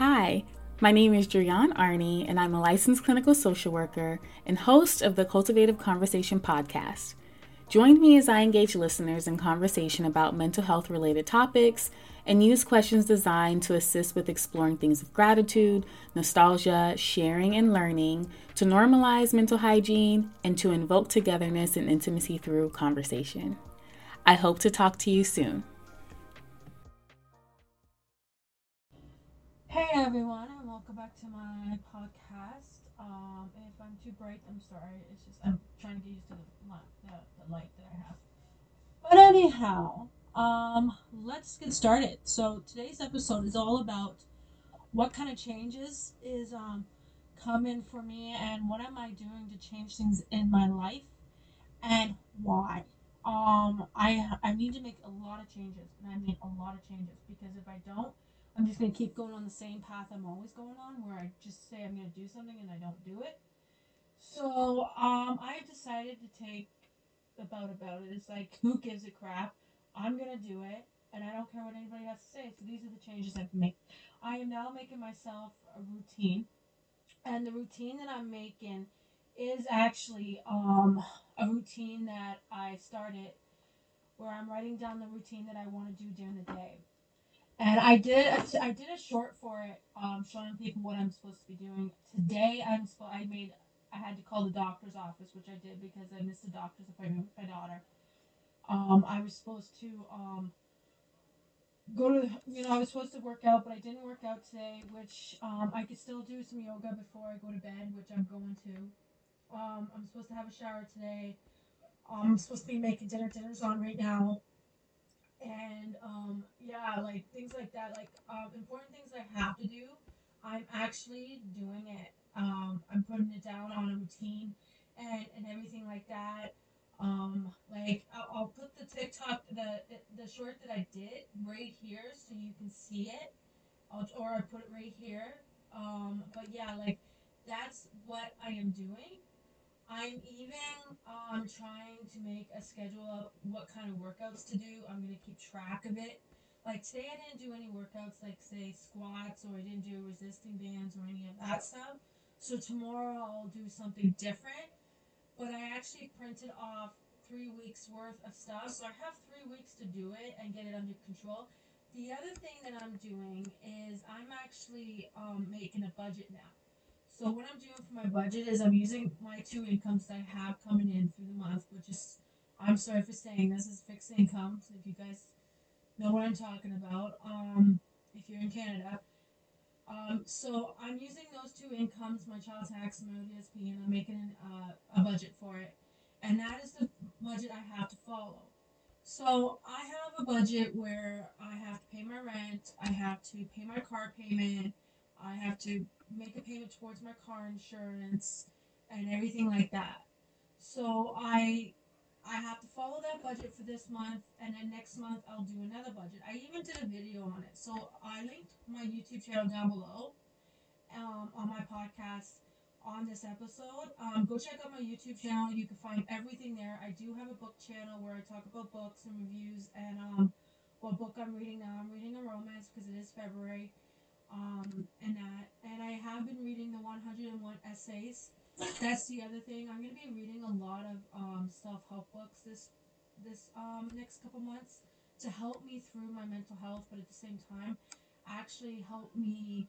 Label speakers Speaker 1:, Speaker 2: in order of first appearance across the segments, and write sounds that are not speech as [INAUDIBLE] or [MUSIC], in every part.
Speaker 1: Hi, my name is Julian Arney, and I'm a licensed clinical social worker and host of the Cultivative Conversation podcast. Join me as I engage listeners in conversation about mental health related topics and use questions designed to assist with exploring things of gratitude, nostalgia, sharing, and learning to normalize mental hygiene and to invoke togetherness and intimacy through conversation. I hope to talk to you soon.
Speaker 2: Everyone, and welcome back to my podcast. Um, if I'm too bright, I'm sorry. It's just I'm trying to get used to the, the, the light that I have. But anyhow, um, let's get started. So today's episode is all about what kind of changes is um, coming for me, and what am I doing to change things in my life, and why. Um, I I need to make a lot of changes, and I mean a lot of changes because if I don't I'm just gonna keep going on the same path I'm always going on, where I just say I'm gonna do something and I don't do it. So um, I've decided to take about about it. It's like who gives a crap? I'm gonna do it, and I don't care what anybody has to say. So these are the changes I've made. I am now making myself a routine, and the routine that I'm making is actually um, a routine that I started where I'm writing down the routine that I want to do during the day. And I did a, I did a short for it, um, showing people what I'm supposed to be doing. Today I'm supposed I made I had to call the doctor's office, which I did because I missed a doctor's appointment with my daughter. Um, I was supposed to um, go to you know I was supposed to work out, but I didn't work out today, which um, I could still do some yoga before I go to bed, which I'm going to. Um, I'm supposed to have a shower today. Um, I'm supposed to be making dinner. Dinner's on right now and um, yeah, like things like that, like um, important things I have to do. I'm actually doing it. Um, I'm putting it down on a routine and, and everything like that. Um, like I'll, I'll put the TikTok, the the short that I did right here so you can see it, I'll, or I put it right here. Um, but yeah, like that's what I am doing. I'm even um, trying to make a schedule of what kind of workouts to do. I'm going to keep track of it. Like today, I didn't do any workouts like, say, squats, or I didn't do resisting bands or any of that stuff. So tomorrow, I'll do something different. But I actually printed off three weeks worth of stuff. So I have three weeks to do it and get it under control. The other thing that I'm doing is I'm actually um, making a budget now. So what I'm doing for my budget is I'm using my two incomes that I have coming in through the month, which is I'm sorry for saying this is fixed income. So if you guys know what I'm talking about, um, if you're in Canada. Um, so I'm using those two incomes, my child tax and my ODSP, and I'm making uh, a budget for it. And that is the budget I have to follow. So I have a budget where I have to pay my rent, I have to pay my car payment, I have to make a payment towards my car insurance and everything like that. So I I have to follow that budget for this month and then next month I'll do another budget. I even did a video on it. So I linked my YouTube channel down below um, on my podcast on this episode. Um, go check out my YouTube channel. You can find everything there. I do have a book channel where I talk about books and reviews and um, what book I'm reading now. I'm reading a romance because it is February um, and that. And I have been reading the 101 essays. That's the other thing. I'm to be reading a lot of um, self help books this this um, next couple months to help me through my mental health, but at the same time, actually help me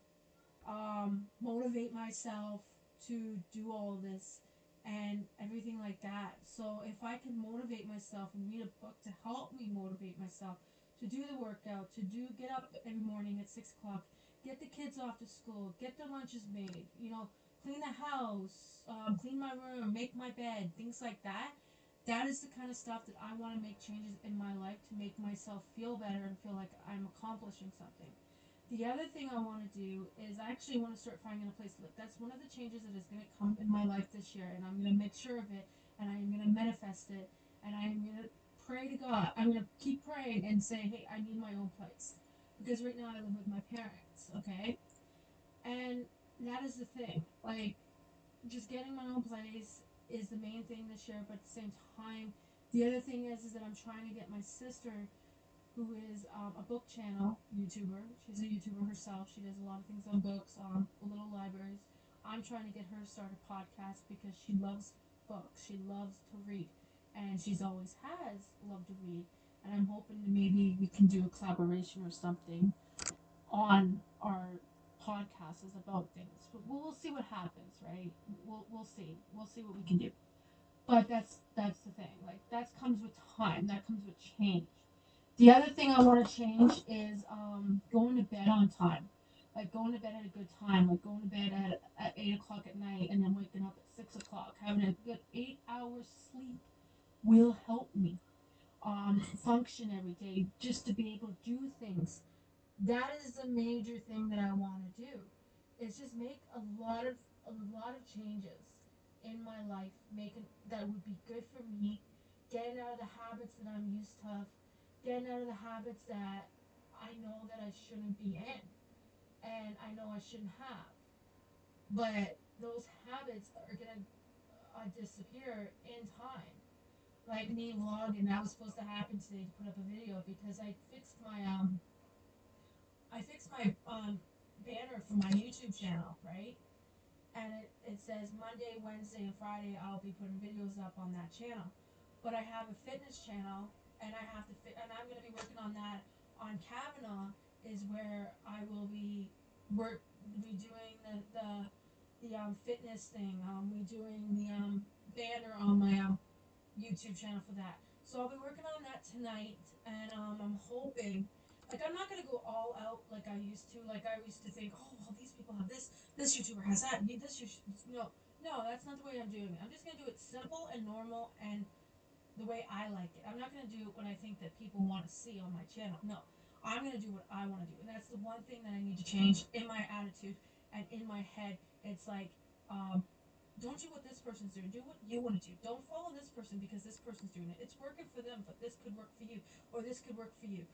Speaker 2: um, motivate myself to do all this and everything like that. So if I can motivate myself and read a book to help me motivate myself to do the workout, to do get up every morning at six o'clock, get the kids off to school, get their lunches made, you know, clean the house, um, clean my room, make my bed, things like that. That is the kind of stuff that I want to make changes in my life to make myself feel better and feel like I'm accomplishing something. The other thing I want to do is I actually want to start finding a place to live. That's one of the changes that is going to come in my life this year, and I'm going to make sure of it, and I'm going to manifest it, and I'm going to pray to God. I'm going to keep praying and say, hey, I need my own place. Because right now I live with my parents okay? And that is the thing. Like, just getting my own place is the main thing this year, but at the same time, the other thing is, is that I'm trying to get my sister, who is um, a book channel YouTuber. She's a YouTuber herself. She does a lot of things on books, on little libraries. I'm trying to get her to start a podcast because she loves books. She loves to read, and she's always has loved to read. And I'm hoping that maybe we can do a collaboration or something on our podcast is about things. But we'll, we'll see what happens, right? We'll, we'll see. We'll see what we can do. But that's that's the thing. Like that comes with time. That comes with change. The other thing I want to change is um, going to bed on time. Like going to bed at a good time. Like going to bed at, at eight o'clock at night and then waking up at six o'clock. Having a good eight hours sleep will help me um, function every day just to be able to do things that is the major thing that I want to do. Is just make a lot of a lot of changes in my life, making that would be good for me, getting out of the habits that I'm used to, getting out of the habits that I know that I shouldn't be in, and I know I shouldn't have. But those habits are gonna uh, disappear in time. Like me and that was supposed to happen today to put up a video because I fixed my um I fixed my um, banner for my YouTube channel, right? And it, it says Monday, Wednesday, and Friday I'll be putting videos up on that channel. But I have a fitness channel, and I have to fit, and I'm going to be working on that on Canva is where I will be work be doing the the the um, fitness thing. Um, we doing the um, banner on my um, YouTube channel for that. So I'll be working on that tonight, and um, I'm hoping like I'm not gonna go all out like I used to. Like I used to think, oh well, these people have this, this YouTuber has that, need this no, no, that's not the way I'm doing it. I'm just gonna do it simple and normal and the way I like it. I'm not gonna do what I think that people want to see on my channel. No, I'm gonna do what I want to do, and that's the one thing that I need to change in my attitude and in my head. It's like, um, don't do what this person's doing. Do what you want to do. Don't follow this person because this person's doing it. It's working for them, but this could work for you, or this could work for you.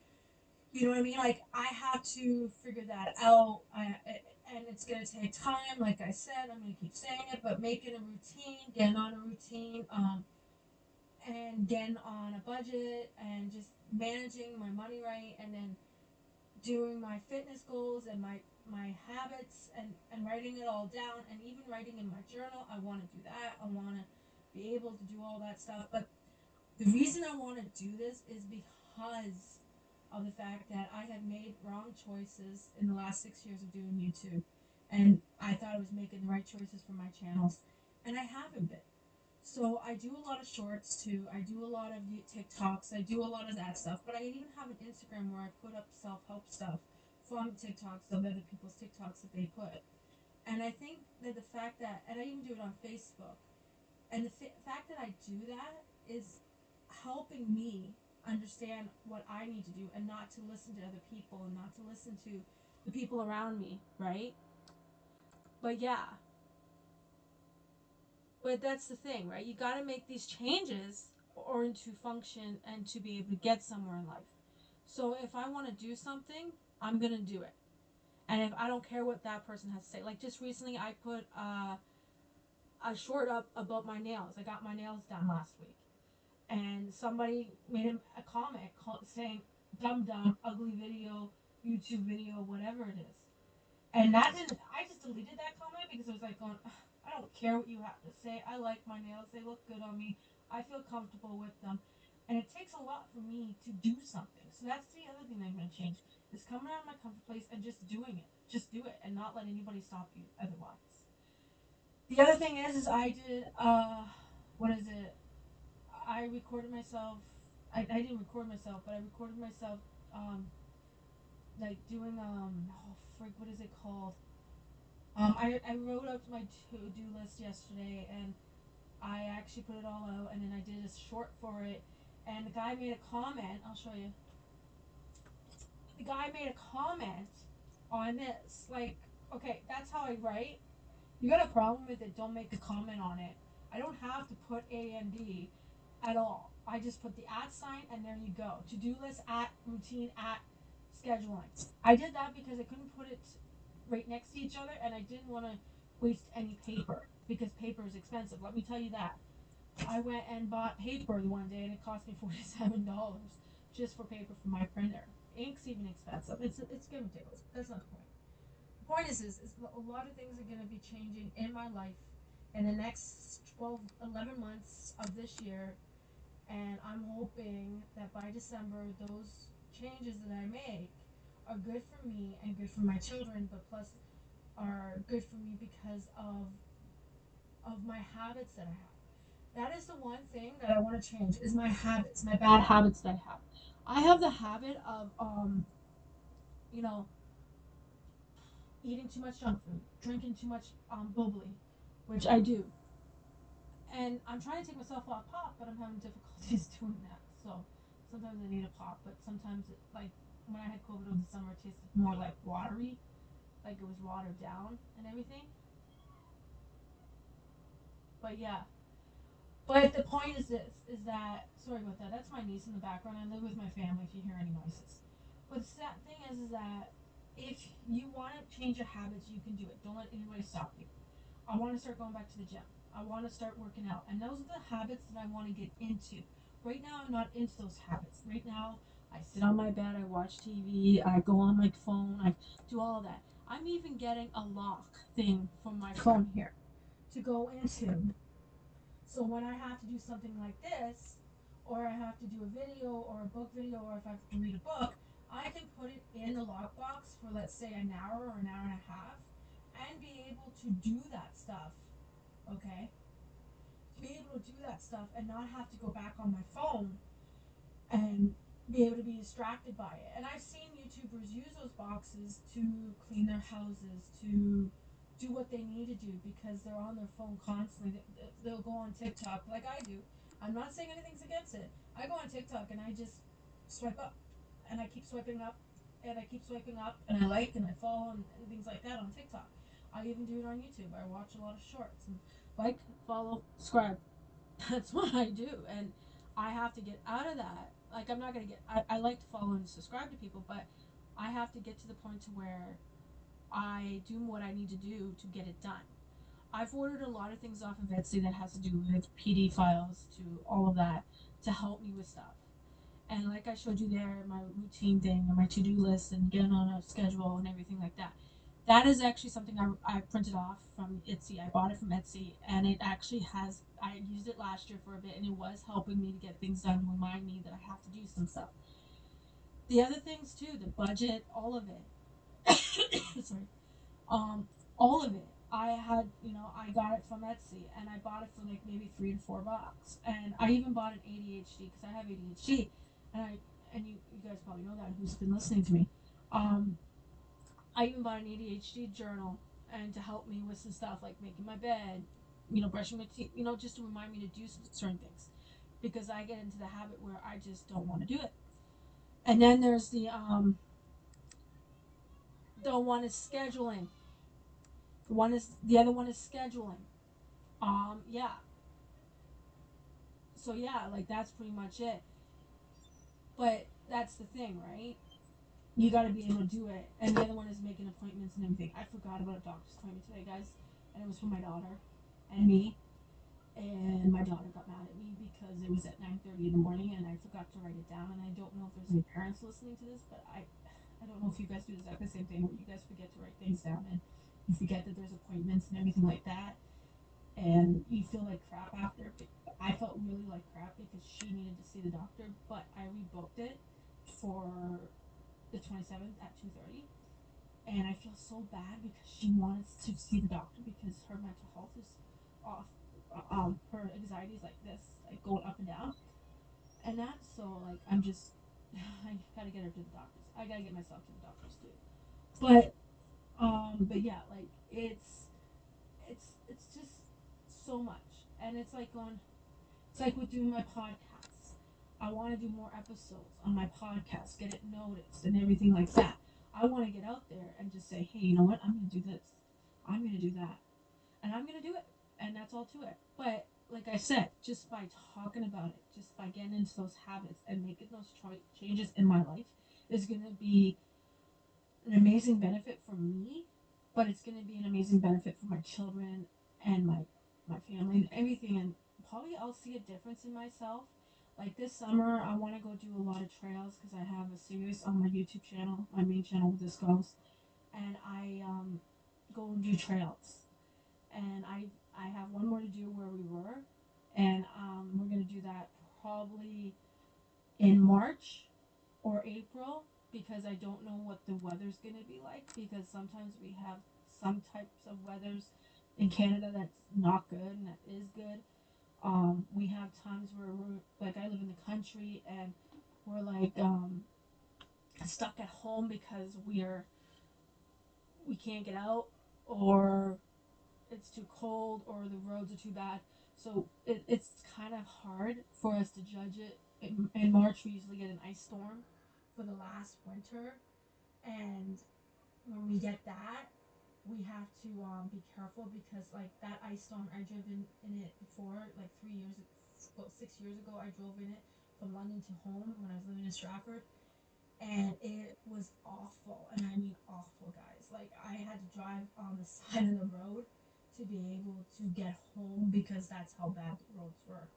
Speaker 2: You know what I mean? Like I have to figure that out. I, and it's gonna take time. Like I said, I'm gonna keep saying it, but making a routine, getting on a routine, um, and getting on a budget, and just managing my money right, and then doing my fitness goals and my my habits, and and writing it all down, and even writing in my journal. I want to do that. I want to be able to do all that stuff. But the reason I want to do this is because of the fact that I had made wrong choices in the last six years of doing YouTube. And I thought I was making the right choices for my channels, and I haven't been. So I do a lot of shorts too. I do a lot of TikToks. I do a lot of that stuff. But I even have an Instagram where I put up self help stuff from TikToks of other people's TikToks that they put. And I think that the fact that, and I even do it on Facebook, and the f- fact that I do that is helping me understand what I need to do and not to listen to other people and not to listen to the people around me, right? But yeah. But that's the thing, right? You got to make these changes or to function and to be able to get somewhere in life. So if I want to do something, I'm going to do it. And if I don't care what that person has to say, like just recently I put uh, a short up about my nails. I got my nails done last week. And somebody made a comment saying dumb dumb ugly video youtube video whatever it is. And that didn't i just deleted that comment because it was like going i don't care what you have to say. I like my nails. They look good on me. I feel comfortable with them. And it takes a lot for me to do something. So that's the other thing i'm going to change is coming out of my comfort place and just doing it just do it and not let anybody stop you otherwise the other thing is is i did uh what is it I recorded myself. I, I didn't record myself, but I recorded myself, um, like doing um, oh frig, what is it called? Um, I, I wrote up my to do list yesterday, and I actually put it all out, and then I did a short for it, and the guy made a comment. I'll show you. The guy made a comment on this, like, okay, that's how I write. You got a problem with it? Don't make a comment on it. I don't have to put A and D at all. I just put the at sign and there you go. To do list at routine at scheduling. I did that because I couldn't put it right next to each other and I didn't want to waste any paper because paper is expensive. Let me tell you that. I went and bought paper one day and it cost me $47 just for paper for my printer. Ink's even expensive. It's it's getting ridiculous. That's not the point. The point is, is, is a lot of things are going to be changing in my life in the next 12, 11 months of this year, and I'm hoping that by December those changes that I make are good for me and good for my children, but plus are good for me because of of my habits that I have. That is the one thing that I want to change is my habits, my bad habits that I have. I have the habit of um you know eating too much junk food, drinking too much um bubbly, which I do. And I'm trying to take myself off pop, but I'm having [LAUGHS] difficulties doing that. So sometimes I need a pop, but sometimes it, like when I had COVID over the summer, it tasted more like watery, like it was watered down and everything. But yeah. But the point is this: is that sorry about that. That's my niece in the background. I live with my family. If you hear any noises, but the sad thing is, is that if you want to change your habits, you can do it. Don't let anybody stop you. I want to start going back to the gym. I want to start working out, and those are the habits that I want to get into. Right now, I'm not into those habits. Right now, I sit on my bed, I watch TV, I go on my phone, I do all that. I'm even getting a lock thing from my phone here to go into. So when I have to do something like this, or I have to do a video or a book video, or if I have to read a book, I can put it in the lockbox for let's say an hour or an hour and a half and be able to do that stuff. Okay? Be able to do that stuff and not have to go back on my phone and be able to be distracted by it. And I've seen YouTubers use those boxes to clean their houses, to do what they need to do because they're on their phone constantly. They'll go on TikTok like I do. I'm not saying anything's against it. I go on TikTok and I just swipe up and I keep swiping up and I keep swiping up and I like and I follow and, things like that on TikTok. I even do it on YouTube. I watch a lot of shorts and like, follow, subscribe. [LAUGHS] That's what I do. And I have to get out of that. Like I'm not gonna get I, I like to follow and subscribe to people, but I have to get to the point to where I do what I need to do to get it done. I've ordered a lot of things off of Etsy that has to do with PD files to all of that to help me with stuff. And like I showed you there, my routine thing and my to do list and getting on a schedule and everything like that. That is actually something I, I printed off from Etsy. I bought it from Etsy and it actually has, I used it last year for a bit and it was helping me to get things done remind me that I have to do some stuff. The other things too, the budget, all of it. [COUGHS] Sorry. Um, all of it. I had, you know, I got it from Etsy and I bought it for like maybe three to four bucks. And I even bought an ADHD because I have ADHD and I and you, you guys probably know that who's been listening to me. Um, I even bought an ADHD journal and to help me with some stuff like making my bed, you know, brushing my teeth, you know, just to remind me to do certain things because I get into the habit where I just don't want to do it. And then there's the um the one is scheduling. The One is the other one is scheduling. Um yeah. So yeah, like that's pretty much it. But that's the thing, right? You got to be able to do it. And the other one is making appointments and everything. I forgot about a doctor's appointment today, guys, and it was for my daughter and me. And my daughter got mad at me because it was at 9:30 in the morning, and I forgot to write it down. And I don't know if there's any parents listening to this, but I, I don't know if you guys do the same thing where you guys forget to write things down and you forget that there's appointments and everything like that, and you feel like crap after. I felt really like crap because she needed to see the doctor, but I rebooked it for the 27th at 2.30 and i feel so bad because she wants to see the doctor because her mental health is off um her anxiety is like this like going up and down. And that's so like i'm just [SIGHS] i gotta get her to the doctors i gotta get myself to the doctors too but um but yeah like it's it's it's just so much and it's like on it's like with doing my podcast I want to do more episodes on my podcast, get it noticed and everything like that. I want to get out there and just say, hey, you know what? I'm to do this. I'm to do that. And I'm to do it. And that's all to it. But like I said, just by talking about it, just by getting into those habits and making those changes in my life is going to be an amazing benefit for me, but it's going to be an amazing benefit for my children and my my family and everything. And probably I'll see a difference in myself Like this summer, I want to go do a lot of trails because I have a series on my YouTube channel, my main channel with this and I um, go and do trails. And I I have one more to do where we were, and um, we're gonna do that probably in March or April because I don't know what the weather's gonna be like because sometimes we have some types of weathers in Canada that's not good and that is good. Um, we have times where we're like I live in the country and we're like um, stuck at home because we're we can't get out or it's too cold or the roads are too bad. So it, it's kind of hard for us to judge it. In, in March, we usually get an ice storm for the last winter, and when we get that, we have to um, be careful because like that ice storm I drove in, in it before like three years about six years ago I drove in it from London to home when I was living in Stratford. And it was awful and I mean awful guys. Like I had to drive on the [LAUGHS] side of the road to be able to get home because that's how bad the roads were.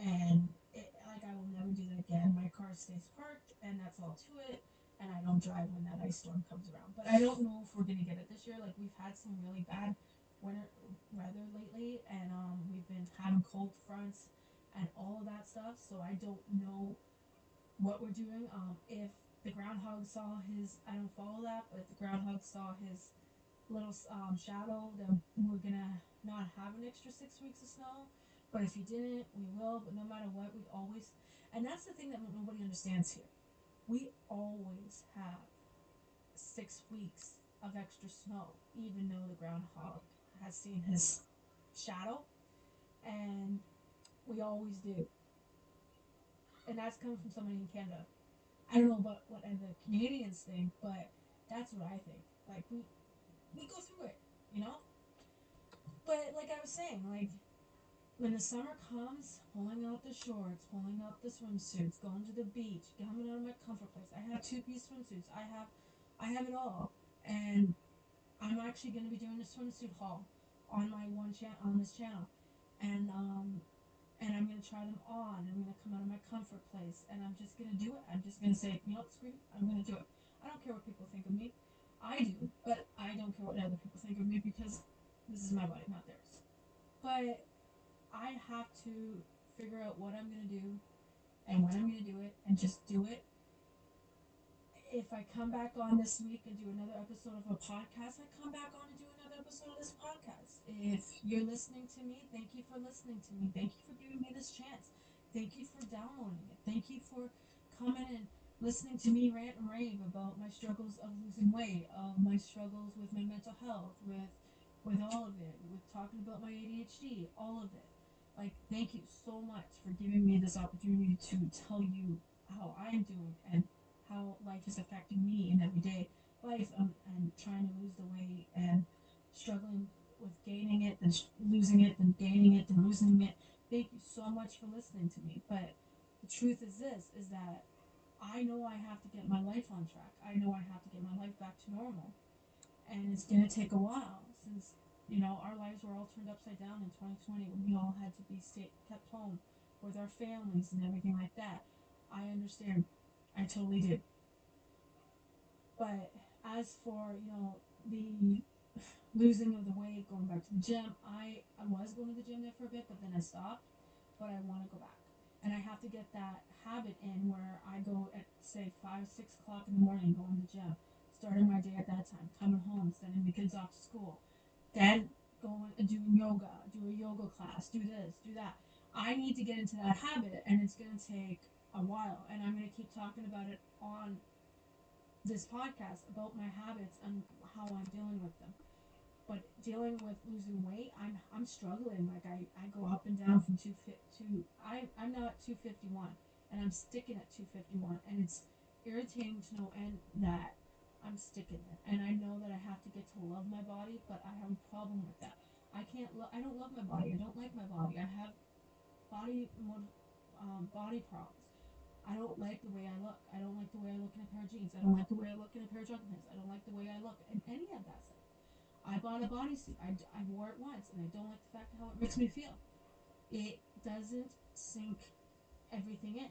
Speaker 2: And it, like I will never do that again my car stays parked and that's all to it and I don't drive when that ice storm comes around. But I don't know if we're gonna get it this year. Like we've had some really bad winter weather lately, and um, we've been having cold fronts and all of that stuff. So I don't know what we're doing. Um, if the groundhog saw his, I don't follow that, but if the groundhog saw his little um, shadow, then we're gonna not have an extra six weeks of snow. But if you didn't, we will. But no matter what, we always, and that's the thing that nobody understands here we always have six weeks of extra snow, even though the groundhog has seen his shadow, and we always do. And that's coming from somebody in Canada. I don't know about what the Canadians think, but that's what I think. Like we we go through it, you know. But like I was saying, like when the summer comes, pulling out the shorts, pulling out the swimsuits, going to the beach, coming out of my comfort place. I have two piece swimsuits. I have I have it all. And I'm actually gonna be doing a swimsuit haul on my one channel on this channel. And um and I'm gonna try them on. I'm gonna come out of my comfort place and I'm just gonna do it. I'm just gonna say, you know screw it, I'm gonna do it. I don't care what people think of me. I do, but I don't care what other people think of me because this is my body, not theirs. But I have to figure out what I'm gonna do and when I'm gonna do it and just do it. If I come back on this week and do another episode of a podcast, I come back on and do another episode of this podcast. If you're listening to me, thank you for listening to me. Thank you for giving me this chance. Thank you for downloading it. Thank you for coming and listening to me rant and rave about my struggles of losing weight, of my struggles with my mental health, with with all of it, with talking about my ADHD, all of it like thank you so much for giving me this opportunity to tell you how I'm doing and how life is affecting me in everyday life. Um, and trying to lose the weight and struggling with gaining it sh- losing it then gaining it then losing it. Thank you so much for listening to me. But the truth is this is that i know i have to get my life on track. I know i have to get my life back to normal. And it's going to take a while since you know, our lives were all turned upside down in 2020 when we all had to be stay, kept home with our families and everything like that. I understand. I totally did. But as for, you know, the [SIGHS] losing of the weight, going back to the gym, I, I was going to the gym there for a bit, but then I stopped. But I want to go back. And I have to get that habit in where I go at, say, 5, 6 o'clock in the morning, going to the gym, starting my day at that time, coming home, sending the kids off to school then going and doing yoga, do a yoga class, do this, do that. I need to get into that habit, and it's going to take a while. And I'm going to keep talking about it on this podcast about my habits and how I'm dealing with them. But dealing with losing weight, I'm I'm struggling. Like I, I go up and down from two I I'm now at two fifty one, and I'm sticking at two fifty one, and it's irritating to no end that I'm sticking it, and I know that I have to get to love my body, but I have a problem with that. I can't. Lo- I don't love my body. I don't like my body. I have body um, body problems. I don't like the way I look. I don't like the way I look in a pair of jeans. I don't like the way I look in a pair of jogging I don't like the way I look in any of that stuff. I bought a bodysuit. I, I wore it once, and I don't like the fact how it makes me feel. It doesn't sink everything in.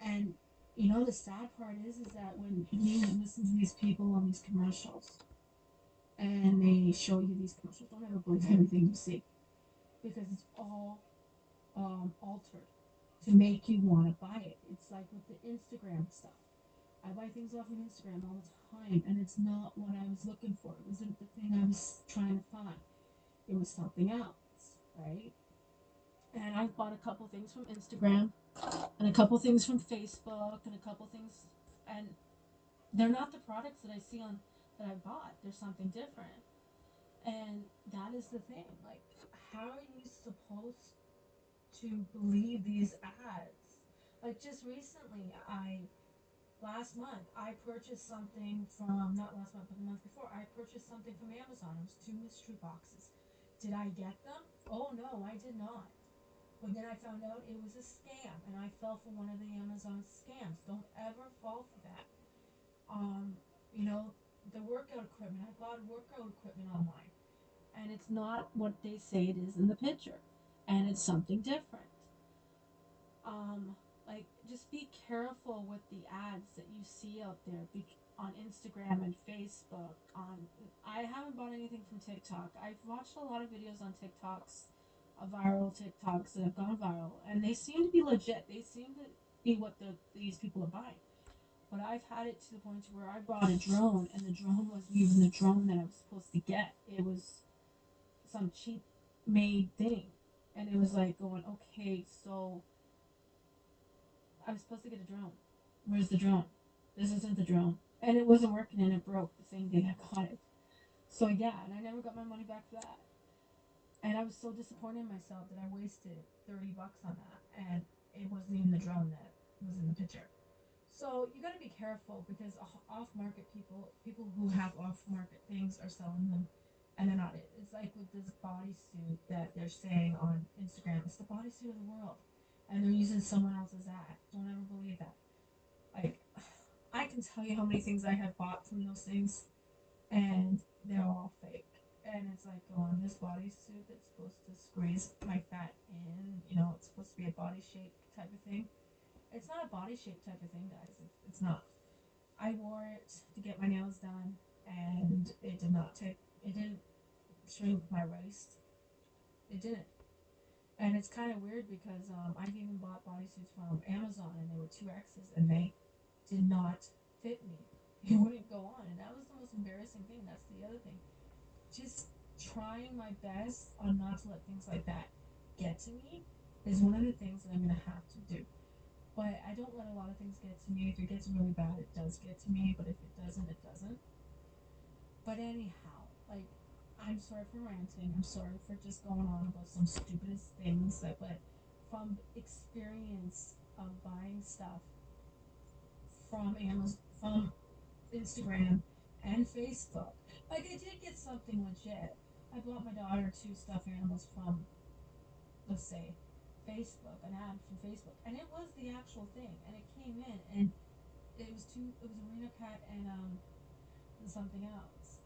Speaker 2: And you know the sad part is is that when you listen to these people on these commercials and they show you these commercials, don't ever believe everything you see. Because it's all um, altered to make you want to buy it. It's like with the Instagram stuff. I buy things off of Instagram all the time, and it's not what I was looking for. It wasn't the thing I was trying to find. It was something else, right? And I've bought a couple things from Instagram, and a couple things from Facebook, and a couple things, and they're not the products that I see on that I bought. There's something different, and that is the thing. Like, how are you supposed to believe these ads? Like, just recently, I last month I purchased something from not last month but the month before I purchased something from Amazon. It was two mystery boxes. Did I get them? Oh no, I did not. But then I found out it was a scam and I fell for one of the Amazon scams. Don't ever fall for that. Um, you know, the workout equipment. I bought workout equipment online. And it's not what they say it is in the picture. And it's something different. Um, like just be careful with the ads that you see out there be- on Instagram and Facebook on I haven't bought anything from TikTok. I've watched a lot of videos on TikToks, viral TikToks that have gone viral and they seem to be legit. They seem to be what the these people are buying. But I've had it to the point where I bought a drone and the drone wasn't even the drone that I was supposed to get. It was some cheap made thing. And it was like going, okay, so I was supposed to get a drone. Where's the drone? This isn't the drone. And it wasn't working and it broke the same day I [LAUGHS] got it. So yeah, and I never got my money back for that. And I was so disappointed in myself that I wasted 30 bucks on that. And it wasn't even the drone that was in the picture. So you got to be careful because off market people, people who have off market things are selling them and they're not it. It's like with this bodysuit that they're saying on Instagram, it's the bodysuit of the world and they're using someone else's ad. Don't ever believe that. Like, [SIGHS] I can tell you how many things I have bought from those things, and they're all fake. And it's like on this bodysuit that's supposed to squeeze my fat in, you know, it's supposed to be a body shape type of thing. It's not a body shape type of thing, guys. It's, it's not. I wore it to get my nails done, and it did not take, it didn't shrink my waist. It didn't. And it's kind of weird because um, I've even bought bodysuits from Amazon and they were two X's and they did not fit me. [LAUGHS] It wouldn't go on. And that was the most embarrassing thing. That's the other thing. Just trying my best on not to let things like that get to me is one of the things that I'm going to have to do. But I don't let a lot of things get to me. If it gets really bad, it does get to me. But if it doesn't, it doesn't. But anyhow, like I'm sorry for ranting. I'm sorry for just going on about some stupidest things that, but from experience of buying stuff from Amazon, from Instagram and Facebook, like I did get something legit. I bought my daughter two stuffed animals from, let's say, Facebook, an ad from Facebook, and it was the actual thing, and it came in, and it was two. It was a Reno cat and um, something else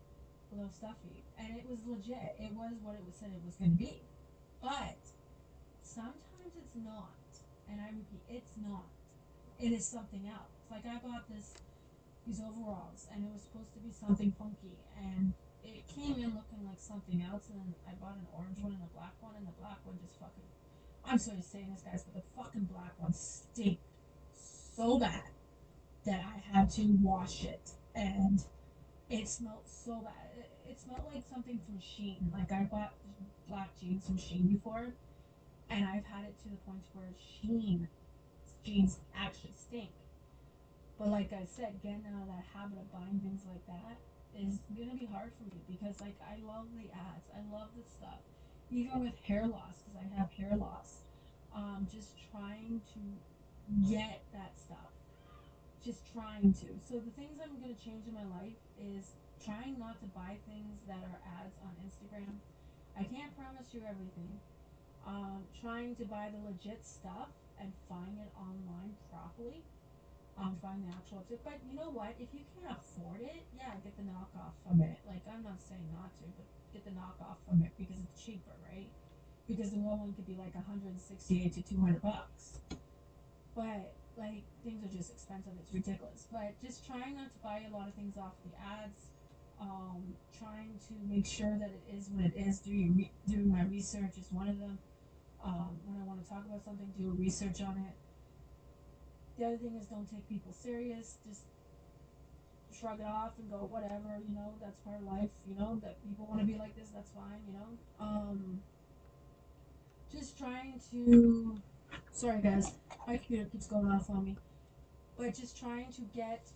Speaker 2: a little stuffy, and it was legit. It was what it was said it was going to be, but sometimes it's not. And I repeat, it's not. It is something else. Like I bought this these overalls, and it was supposed to be something funky, and it came in looking like something else. And then I bought an orange one and a black one, and the black one just fucking. I'm sorry to say this, guys, but the fucking black one stinks so bad that I had to wash it, and it smelled so bad it smelled like something from Shein. Like I bought black jeans from Shein before, and I've had it to the point where Shein jeans actually stink. But like I said, getting out of that habit of buying things like that is gonna be hard for me because like I love the ads, I love the stuff. Even with hair loss, because I have hair loss, um, just trying to get that stuff, just trying to. So the things I'm gonna change in my life is trying not to buy things that are ads on Instagram. I can't promise you everything. Um, trying to buy the legit stuff and find it online properly. Um, find the actual. But you know what? If you can't afford it, yeah, get the knockoff from it. Like I'm not saying not to, but get the knockoff from it because it's cheaper, right? Because the real one could be like 168 to 200 bucks. but like things are just expensive. It's ridiculous. But just trying not to buy a lot of things off the ads. Um, trying to make sure that it is what it is. Doing re- doing my research is one of them. Um, when I want to talk about something, do research on it. The other thing is don't take people serious. Just shrug it off and go whatever. You know that's part of life. You know that people want to be like this. That's fine. You know. Um, just trying to. Sorry guys, my computer keeps going off on me. But just trying to get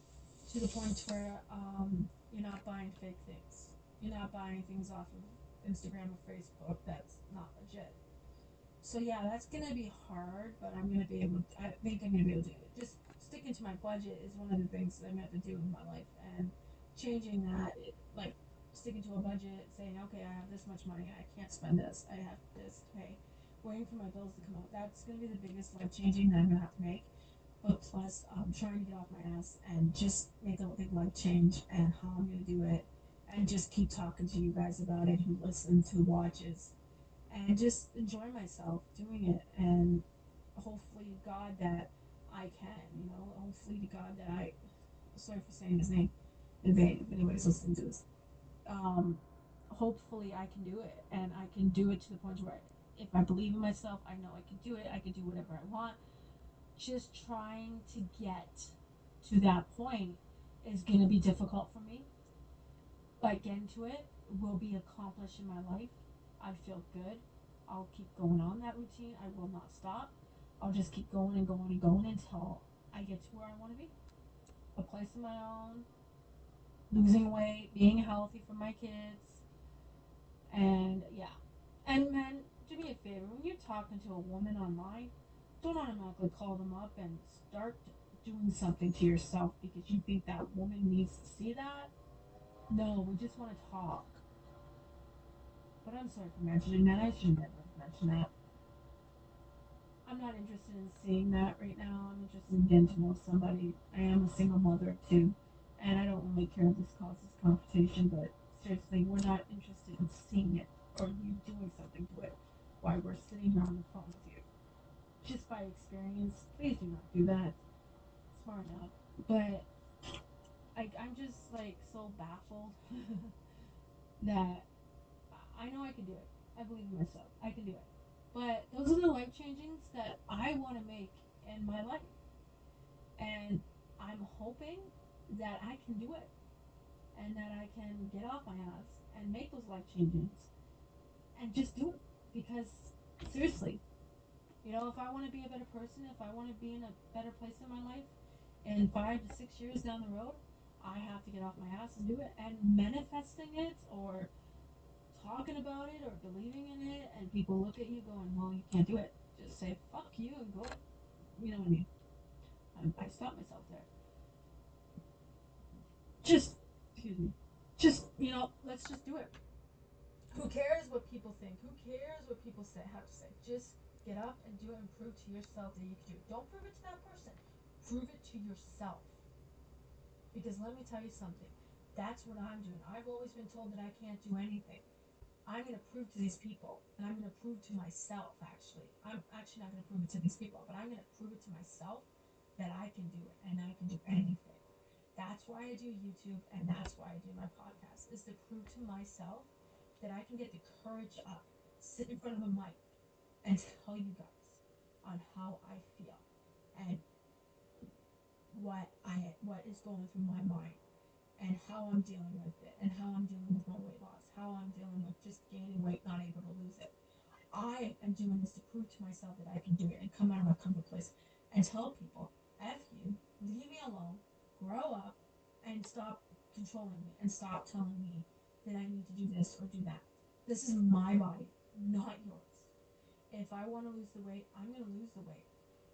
Speaker 2: to the point where um, you're not buying fake things. You're not buying things off of Instagram or Facebook that's not legit. So yeah, that's gonna be hard, but I'm gonna be able. To, I think I'm gonna be able to do it. Just sticking to my budget is one of the things that I'm gonna have to do in my life, and changing that, it, like sticking to a budget, saying, okay, I have this much money, I can't spend this, I have this to pay, waiting for my bills to come out. That's gonna be the biggest life changing that I'm gonna have to make. But plus, I'm trying to get off my ass and just make a big life change and how I'm gonna do it, and just keep talking to you guys about it, who listens, who watches and just enjoy myself doing it and hopefully god that i can you know hopefully to god that i sorry for saying his name in vain if anybody's listening to this um hopefully i can do it and i can do it to the point where if i believe in myself i know i can do it i can do whatever i want. Just trying to get to that point is going to be difficult for me. But getting to it will be accomplished in my life I feel good. I'll keep going on that routine. I will not stop. I'll just keep going and going and going until I get to where I want to be. A place of my own, losing weight, being healthy for my kids. And yeah. And men, do me a favor, when you're talking to a woman online, don't automatically call them up and start doing something to yourself because you think that woman needs to see that. No, we just want to talk. But I'm sorry for mentioning that. I should never have mentioned that. I'm not interested in seeing that right now. I'm interested in getting to know somebody. I am a single mother too, and I don't really care if this causes confrontation. But seriously, we're not interested in seeing it or you doing something to it while we're sitting here on the phone with you. Just by experience, please do not do that. Smart enough, but I, I'm just like so baffled [LAUGHS] that I know I can do it. I believe in myself. I can do it. But those are the life changings that I want to make in my life. And I'm hoping that I can do it. And that I can get off my ass and make those life changes. And just do it. Because, seriously, you know, if I want to be a better person, if I want to be in a better place in my life, in five to six years down the road, I have to get off my ass and do it. And manifesting it or talking about it or believing in it, and people look at you going, "Well, you can't do it." Just say "fuck you" and go. You know what I mean? Um, I, I stopped myself there. Just, excuse me. Just you know, let's just do it. Who cares what people think? Who cares what people say? Have to say? Just get up and do it and prove to yourself that you can do it. Don't prove it to that person. Prove it to yourself. Because let me tell you something. That's what I'm doing. I've always been told that I can't do anything. I'm going to prove to these people, and I'm going to prove to myself, actually. I'm actually not going to prove it to these people, but I'm going to prove it to myself that I can do it and I can do anything. That's why I do YouTube, and that's why I do my podcast, is to prove to myself that I can get the courage up, sit in front of a mic, and tell you guys on how I feel and what I what is going through my mind and how I'm dealing with it and how I'm dealing with my weight loss how I'm dealing with just gaining weight, not able to lose it. I am doing this to prove to myself that I can do it and come out of my comfort place and tell people, F you, leave me alone, grow up, and stop controlling me and stop telling me that I need to do this or do that. This is my body, not yours. If I want to lose the weight, I'm going to lose the weight.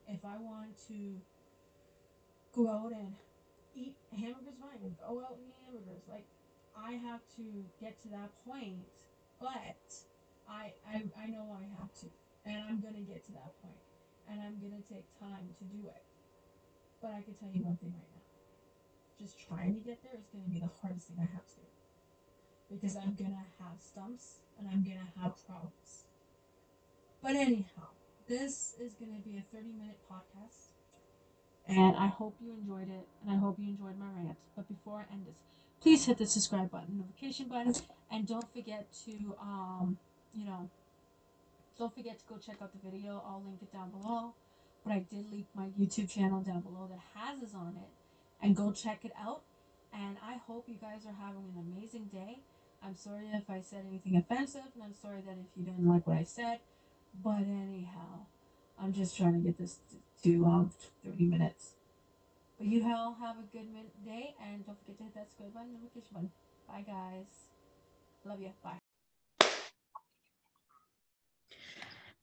Speaker 2: If I want to go out and eat hamburgers, fine. Go out and eat hamburgers. Like, I have to get to that point, but I, I, I know I have to, and I'm gonna get to that point, and I'm gonna take time to do it. But I can tell you one thing right now: just trying to get there is gonna be the hardest thing I have to do, because I'm gonna have stumps and I'm gonna have problems. But anyhow, this is gonna be a 30 minute podcast. And I hope you enjoyed it, and I hope you enjoyed my rant. But before I end this, please hit the subscribe button, notification button, and don't forget to, um, you know, don't forget to go check out the video. I'll link it down below. But I did link my YouTube channel down below that has this on it, and go check it out. And I hope you guys are having an amazing day. I'm sorry if I said anything offensive, and I'm sorry that if you didn't like what I said. But anyhow, I'm just trying to get this to um 30 minutes. But you all have a good day, and don't forget to hit that subscribe button, and notification button. Bye, guys. Love you. Bye.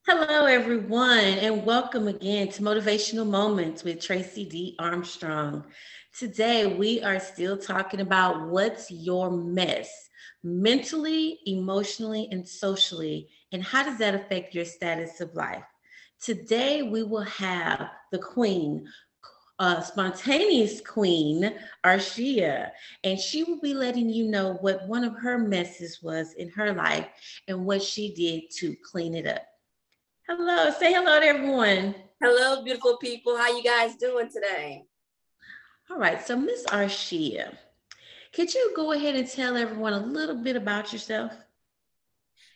Speaker 3: Hello, everyone, and welcome again to Motivational Moments with Tracy D. Armstrong. Today, we are still talking about what's your mess mentally, emotionally, and socially, and how does that affect your status of life? Today, we will have the queen, uh, spontaneous queen, Arshia, and she will be letting you know what one of her messes was in her life and what she did to clean it up. Hello, say hello to everyone.
Speaker 4: Hello, beautiful people. How you guys doing today?
Speaker 3: All right, so Miss Arshia, could you go ahead and tell everyone a little bit about yourself?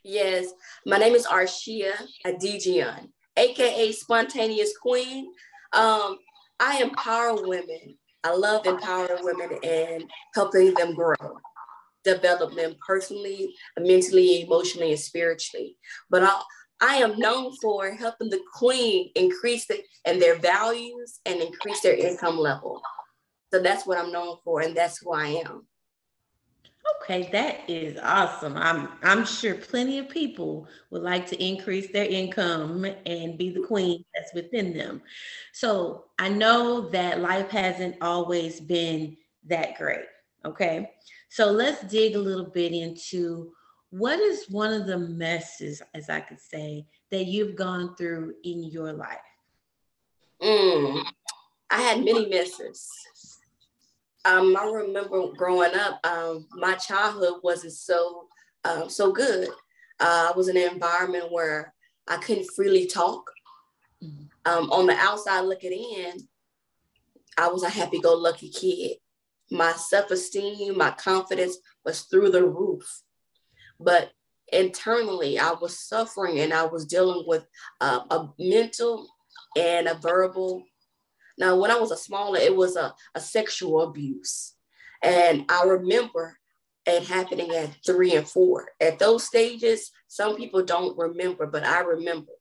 Speaker 4: Yes, my name is Arshia Adijian, aka Spontaneous Queen. Um, I empower women. I love empowering women and helping them grow, develop them personally, mentally, emotionally, and spiritually. But I, I am known for helping the queen increase the, in their values and increase their income level. So that's what I'm known for, and that's who I am.
Speaker 3: Okay, that is awesome. I'm I'm sure plenty of people would like to increase their income and be the queen that's within them. So I know that life hasn't always been that great. Okay. So let's dig a little bit into what is one of the messes, as I could say, that you've gone through in your life?
Speaker 4: Mm, I had many messes. Um, I remember growing up, um, my childhood wasn't so um, so good. Uh, I was in an environment where I couldn't freely talk. Mm-hmm. Um, on the outside looking in, I was a happy-go-lucky kid. My self-esteem, my confidence was through the roof. But internally, I was suffering and I was dealing with uh, a mental and a verbal now, when I was a smaller, it was a, a sexual abuse. And I remember it happening at three and four. At those stages, some people don't remember, but I remember.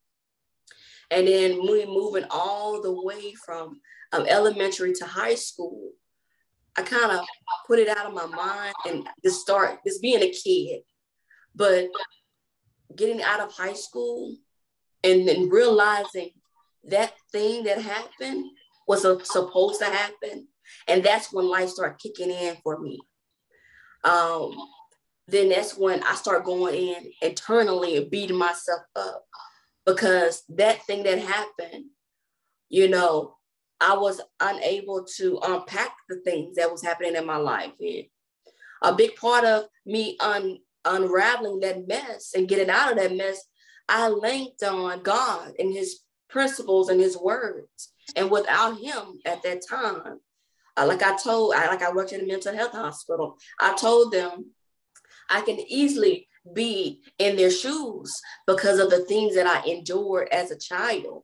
Speaker 4: And then we moving all the way from um, elementary to high school, I kind of put it out of my mind and just start just being a kid. But getting out of high school and then realizing that thing that happened was supposed to happen. And that's when life started kicking in for me. Um, then that's when I start going in internally and beating myself up because that thing that happened, you know, I was unable to unpack the things that was happening in my life. And a big part of me un- unraveling that mess and getting out of that mess, I linked on God and his principles and his words. And without him at that time, uh, like I told, I, like I worked in a mental health hospital, I told them I can easily be in their shoes because of the things that I endured as a child.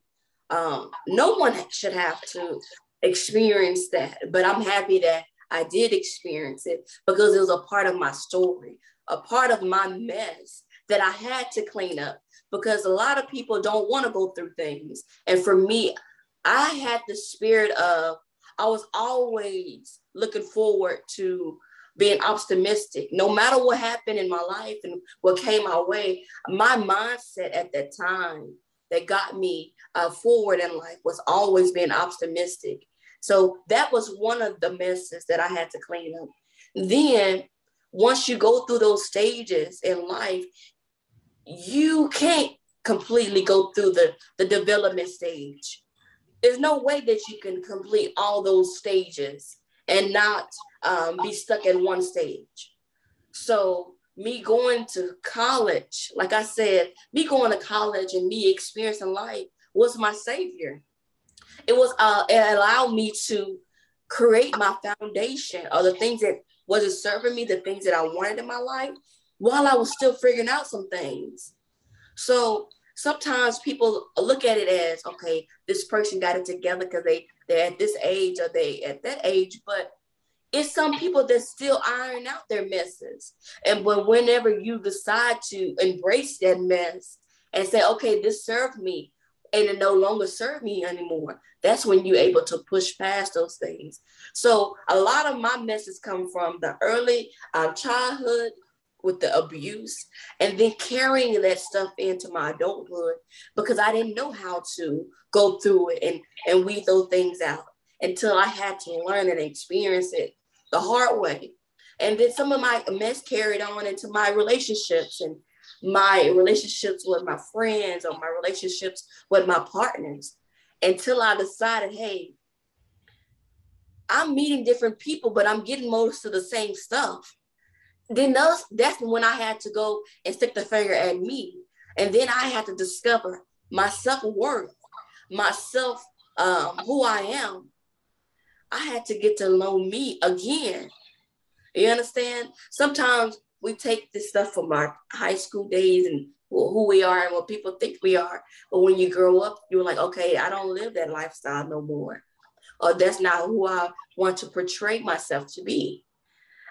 Speaker 4: Um, no one should have to experience that, but I'm happy that I did experience it because it was a part of my story, a part of my mess that I had to clean up because a lot of people don't want to go through things. And for me, I had the spirit of, I was always looking forward to being optimistic. No matter what happened in my life and what came my way, my mindset at that time that got me uh, forward in life was always being optimistic. So that was one of the messes that I had to clean up. Then, once you go through those stages in life, you can't completely go through the, the development stage there's no way that you can complete all those stages and not um, be stuck in one stage. So me going to college, like I said, me going to college and me experiencing life was my savior. it was uh, it allowed me to create my foundation or the things that wasn't serving me, the things that I wanted in my life, while I was still figuring out some things. So sometimes people look at it as okay, this person got it together because they they're at this age or they at that age, but it's some people that still iron out their messes. And but whenever you decide to embrace that mess and say, okay, this served me, and it no longer serve me anymore. That's when you're able to push past those things. So a lot of my messes come from the early uh, childhood with the abuse and then carrying that stuff into my adulthood because I didn't know how to go through it and, and weed those things out until I had to learn and experience it the hard way. And then some of my mess carried on into my relationships and my relationships with my friends or my relationships with my partners until I decided, hey, I'm meeting different people, but I'm getting most of the same stuff. Then those, that's when I had to go and stick the finger at me. And then I had to discover my self-worth, myself, um, who I am. I had to get to know me again. You understand? Sometimes we take this stuff from our high school days and who we are and what people think we are. But when you grow up, you're like, okay, I don't live that lifestyle no more. Or that's not who I want to portray myself to be.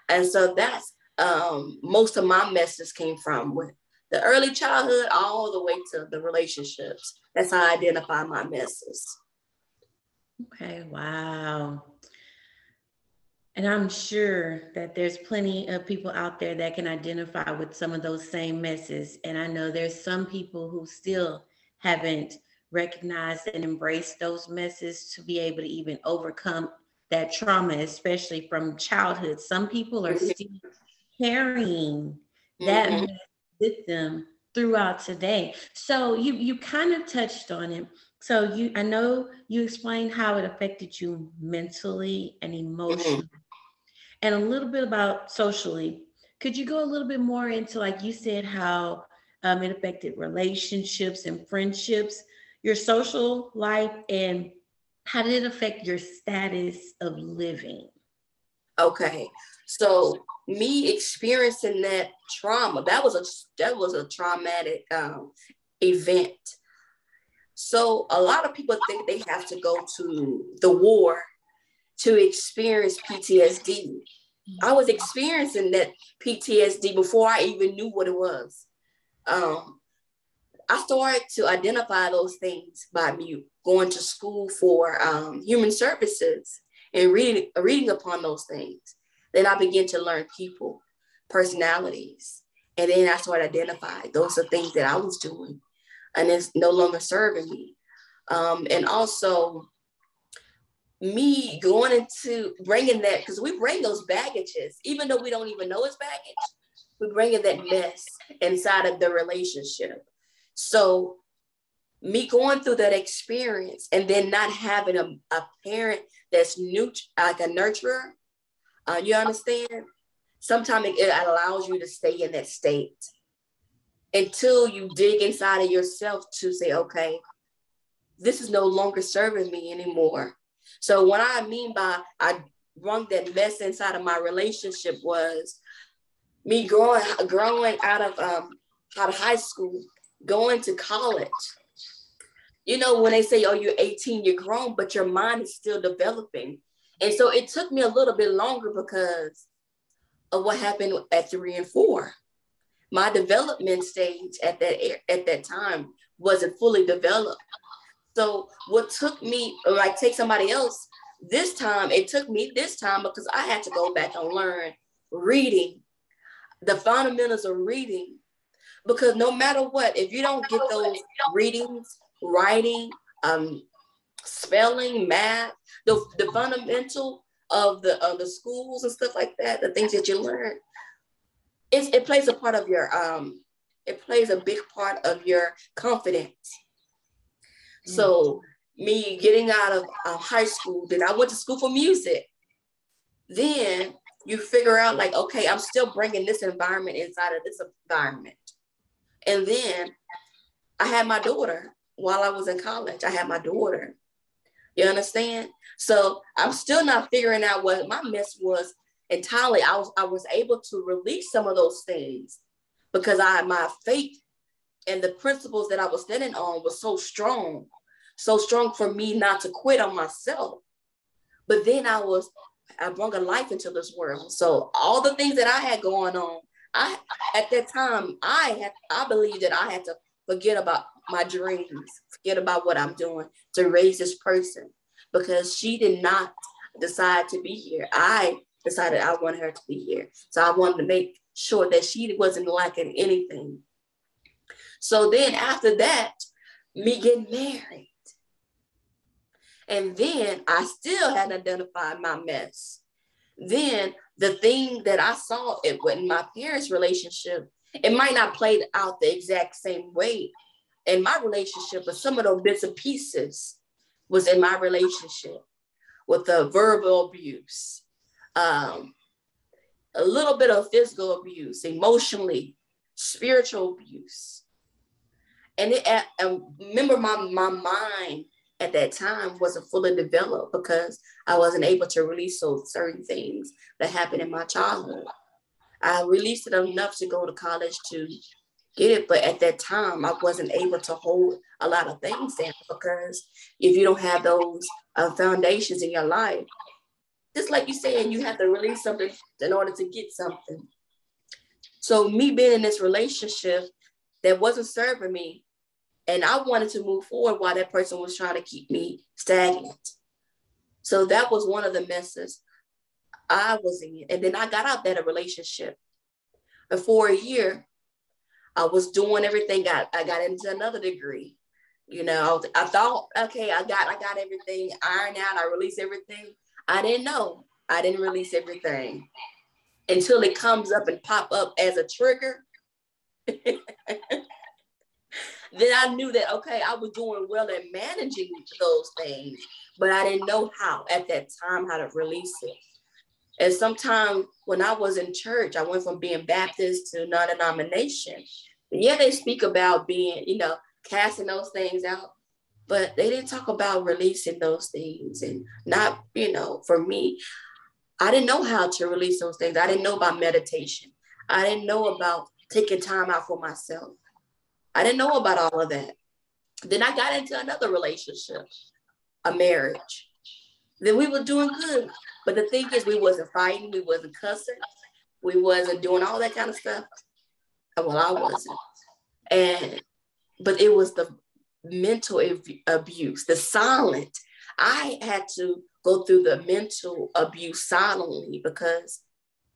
Speaker 4: And so that's um, most of my messages came from with the early childhood all the way to the relationships. That's how I identify my messes.
Speaker 3: Okay, wow. And I'm sure that there's plenty of people out there that can identify with some of those same messes. And I know there's some people who still haven't recognized and embraced those messes to be able to even overcome that trauma, especially from childhood. Some people are mm-hmm. still carrying that mm-hmm. with them throughout today. So you you kind of touched on it. So you I know you explained how it affected you mentally and mm-hmm. emotionally. Mm-hmm and a little bit about socially. Could you go a little bit more into, like you said, how um, it affected relationships and friendships, your social life, and how did it affect your status of living?
Speaker 4: Okay, so me experiencing that trauma that was a that was a traumatic um, event. So a lot of people think they have to go to the war to experience PTSD. I was experiencing that PTSD before I even knew what it was. Um, I started to identify those things by me going to school for um, human services and reading, reading upon those things. Then I began to learn people, personalities, and then I started identifying those are things that I was doing, and it's no longer serving me. Um, and also, me going into bringing that because we bring those baggages, even though we don't even know it's baggage, we bringing that mess inside of the relationship. So me going through that experience and then not having a, a parent that's new, like a nurturer, uh, you understand? Sometimes it, allows you to stay in that state until you dig inside of yourself to say, okay, this is no longer serving me anymore. So what I mean by I brung that mess inside of my relationship was me growing growing out of um out of high school, going to college. You know, when they say, oh, you're 18, you're grown, but your mind is still developing. And so it took me a little bit longer because of what happened at three and four. My development stage at that at that time wasn't fully developed. So what took me, like take somebody else, this time, it took me this time because I had to go back and learn reading, the fundamentals of reading. Because no matter what, if you don't get those readings, writing, um, spelling, math, the, the fundamental of the of the schools and stuff like that, the things that you learn, it, it plays a part of your um, it plays a big part of your confidence so me getting out of uh, high school, then I went to school for music. Then you figure out like, okay, I'm still bringing this environment inside of this environment. And then I had my daughter while I was in college. I had my daughter. You understand? So I'm still not figuring out what my mess was entirely. I was I was able to release some of those things because I my faith and the principles that I was standing on was so strong, so strong for me not to quit on myself. But then I was I brought a life into this world. So all the things that I had going on, I at that time I had I believed that I had to forget about my dreams, forget about what I'm doing to raise this person because she did not decide to be here. I decided I wanted her to be here. So I wanted to make sure that she wasn't lacking anything. So then after that, me getting married. And then I still hadn't identified my mess. Then the thing that I saw it in my parents' relationship, it might not played out the exact same way in my relationship, but some of those bits and pieces was in my relationship with the verbal abuse, um, a little bit of physical abuse, emotionally, spiritual abuse. And, it, and remember, my, my mind at that time wasn't fully developed because I wasn't able to release those certain things that happened in my childhood. I released it enough to go to college to get it, but at that time I wasn't able to hold a lot of things down because if you don't have those uh, foundations in your life, just like you saying, you have to release something in order to get something. So me being in this relationship that wasn't serving me, and I wanted to move forward while that person was trying to keep me stagnant. So that was one of the messes I was in. And then I got out that relationship. And for a year, I was doing everything. I, I got into another degree. You know, I thought, okay, I got I got everything ironed out. I released everything. I didn't know. I didn't release everything until it comes up and pop up as a trigger. [LAUGHS] then I knew that okay, I was doing well at managing those things, but I didn't know how at that time how to release it. And sometimes when I was in church, I went from being Baptist to non-denomination. Yeah, they speak about being, you know, casting those things out, but they didn't talk about releasing those things and not, you know, for me, I didn't know how to release those things. I didn't know about meditation. I didn't know about taking time out for myself. I didn't know about all of that. Then I got into another relationship, a marriage. Then we were doing good. But the thing is, we wasn't fighting, we wasn't cussing, we wasn't doing all that kind of stuff. Uh, well, I wasn't. And but it was the mental abuse, the silent. I had to go through the mental abuse silently because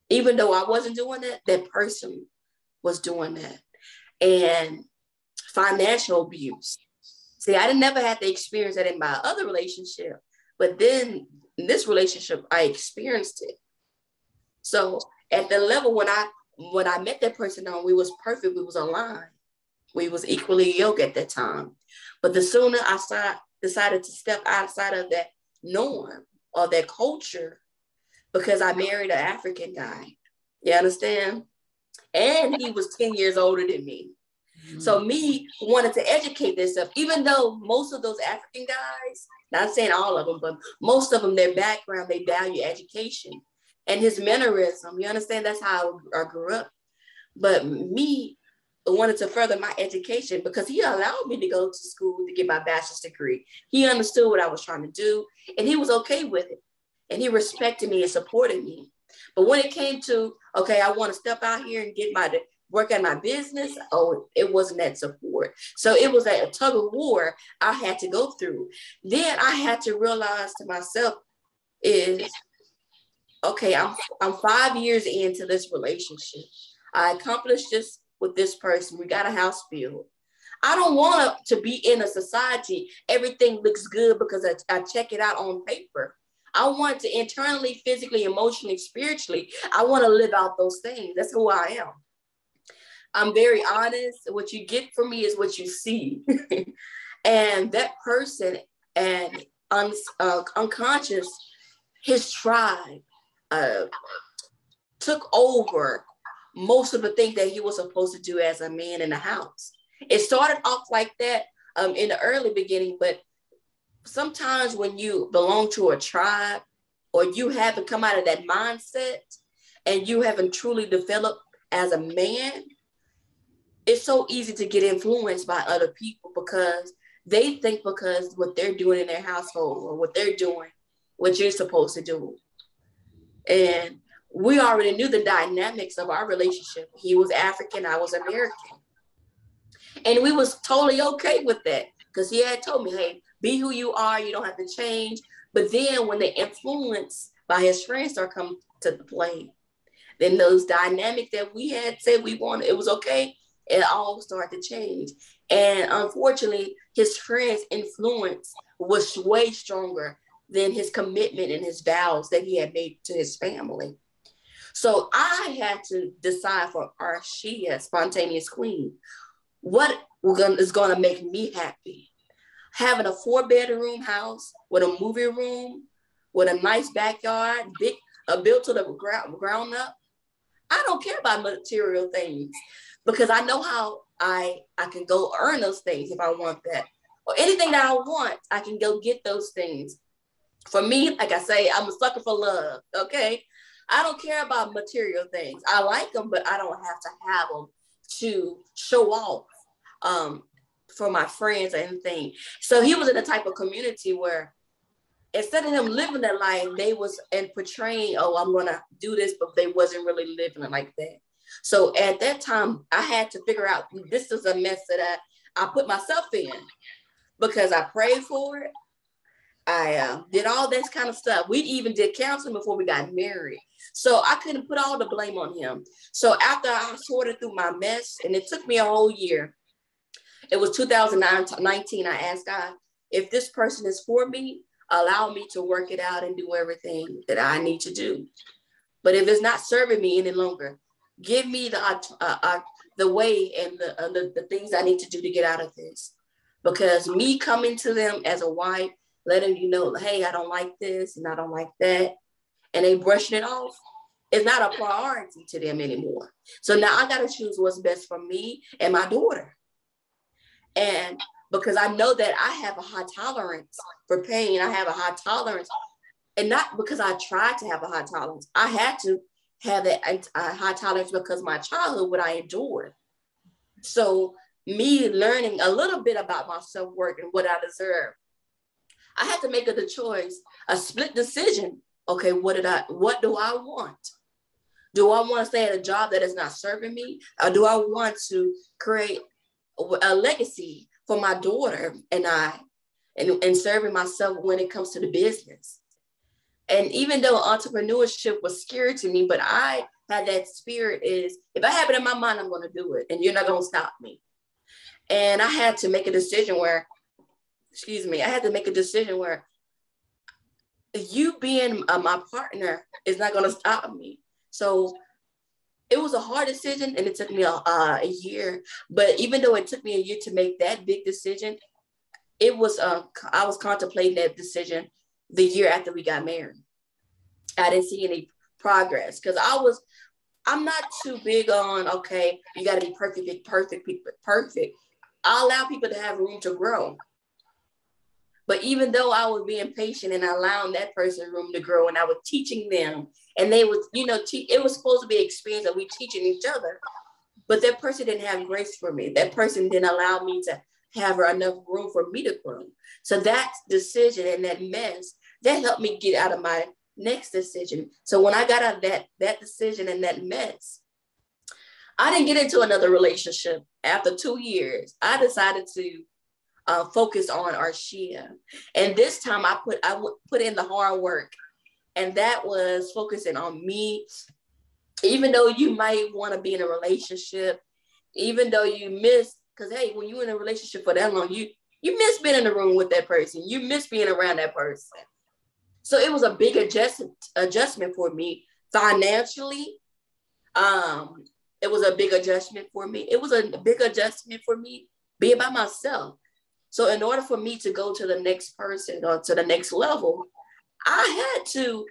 Speaker 4: even though I wasn't doing that, that person was doing that. And financial abuse. See, I didn't never had to experience that in my other relationship, but then in this relationship, I experienced it. So at the level when I when I met that person on, we was perfect, we was aligned. We was equally yoked at that time. But the sooner I start, decided to step outside of that norm or that culture, because I married an African guy. You understand? And he was 10 years older than me. So mm. me wanted to educate themselves, even though most of those African guys, not saying all of them, but most of them, their background, they value education and his mannerism. You understand? That's how I grew up. But me wanted to further my education because he allowed me to go to school to get my bachelor's degree. He understood what I was trying to do and he was okay with it. And he respected me and supported me. But when it came to, okay, I want to step out here and get my work at my business, oh, it wasn't that support. So it was a tug of war I had to go through. Then I had to realize to myself is, okay, I'm I'm five years into this relationship. I accomplished this with this person. We got a house built. I don't want to be in a society, everything looks good because I, I check it out on paper. I want to internally, physically, emotionally, spiritually, I want to live out those things. That's who I am. I'm very honest. What you get from me is what you see. [LAUGHS] and that person and un, uh, unconscious, his tribe uh, took over most of the things that he was supposed to do as a man in the house. It started off like that um, in the early beginning, but sometimes when you belong to a tribe or you haven't come out of that mindset and you haven't truly developed as a man, it's so easy to get influenced by other people because they think because what they're doing in their household or what they're doing, what you're supposed to do. And we already knew the dynamics of our relationship. He was African, I was American. And we was totally okay with that because he had told me, hey, be who you are, you don't have to change. But then when the influence by his friends start come to the play, then those dynamics that we had said we wanted, it was okay, it all started to change. And unfortunately, his friends' influence was way stronger than his commitment and his vows that he had made to his family. So I had to decide for Arshia, spontaneous queen, what is going to make me happy. Having a four bedroom house with a movie room, with a nice backyard, big, uh, built to the ground, ground up. I don't care about material things because I know how I I can go earn those things if I want that. Or anything that I want, I can go get those things. For me, like I say, I'm a sucker for love. Okay. I don't care about material things. I like them, but I don't have to have them to show off um, for my friends or anything. So he was in a type of community where instead of him living that life, they was and portraying, oh, I'm gonna do this, but they wasn't really living it like that. So at that time, I had to figure out this is a mess that I, I put myself in because I prayed for it. I uh, did all this kind of stuff. We even did counseling before we got married. So I couldn't put all the blame on him. So after I sorted through my mess, and it took me a whole year, it was 2019. I asked God, if this person is for me, allow me to work it out and do everything that I need to do. But if it's not serving me any longer, give me the uh, uh, the way and the, uh, the the things I need to do to get out of this. Because me coming to them as a wife, letting you know, hey, I don't like this and I don't like that, and they brushing it off, is not a priority to them anymore. So now I got to choose what's best for me and my daughter. And because I know that I have a high tolerance for pain, I have a high tolerance, and not because I tried to have a high tolerance. I had to have that high tolerance because my childhood, what I endured. So me learning a little bit about my self work and what I deserve, I had to make a choice, a split decision. Okay, what did I? What do I want? Do I want to stay at a job that is not serving me, or do I want to create a legacy for my daughter and I, and, and serving myself when it comes to the business? And even though entrepreneurship was scary to me, but I had that spirit is if I have it in my mind, I'm going to do it, and you're not going to stop me. And I had to make a decision where, excuse me, I had to make a decision where you being uh, my partner is not going to stop me. So it was a hard decision, and it took me a, uh, a year. But even though it took me a year to make that big decision, it was uh, I was contemplating that decision the year after we got married. I didn't see any progress because I was, I'm not too big on, okay, you got to be perfect, perfect, perfect. I allow people to have room to grow. But even though I was being patient and allowing that person room to grow and I was teaching them and they was, you know, te- it was supposed to be an experience that we teaching each other, but that person didn't have grace for me. That person didn't allow me to have enough room for me to grow. So that decision and that mess that helped me get out of my next decision. So when I got out of that that decision and that mess, I didn't get into another relationship. After two years, I decided to uh, focus on Arshia, and this time I put I put in the hard work, and that was focusing on me. Even though you might want to be in a relationship, even though you miss, because hey, when you're in a relationship for that long, you you miss being in the room with that person. You miss being around that person. So it was a big adjustment adjustment for me financially. Um, it was a big adjustment for me. It was a big adjustment for me being by myself. So in order for me to go to the next person or to the next level, I had to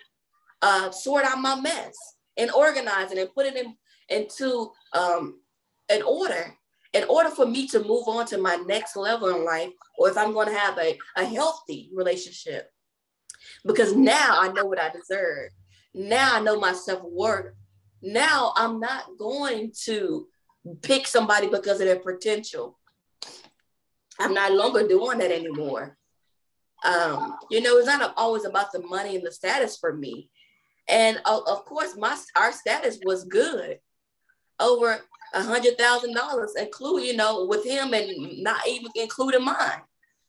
Speaker 4: uh, sort out my mess and organize it and put it in into um, an order. In order for me to move on to my next level in life, or if I'm going to have a, a healthy relationship, because now I know what I deserve. Now I know my self worth. Now I'm not going to pick somebody because of their potential. I'm not longer doing that anymore. Um, you know, it's not always about the money and the status for me. And of, of course, my our status was good, over a hundred thousand dollars, include you know with him and not even including mine.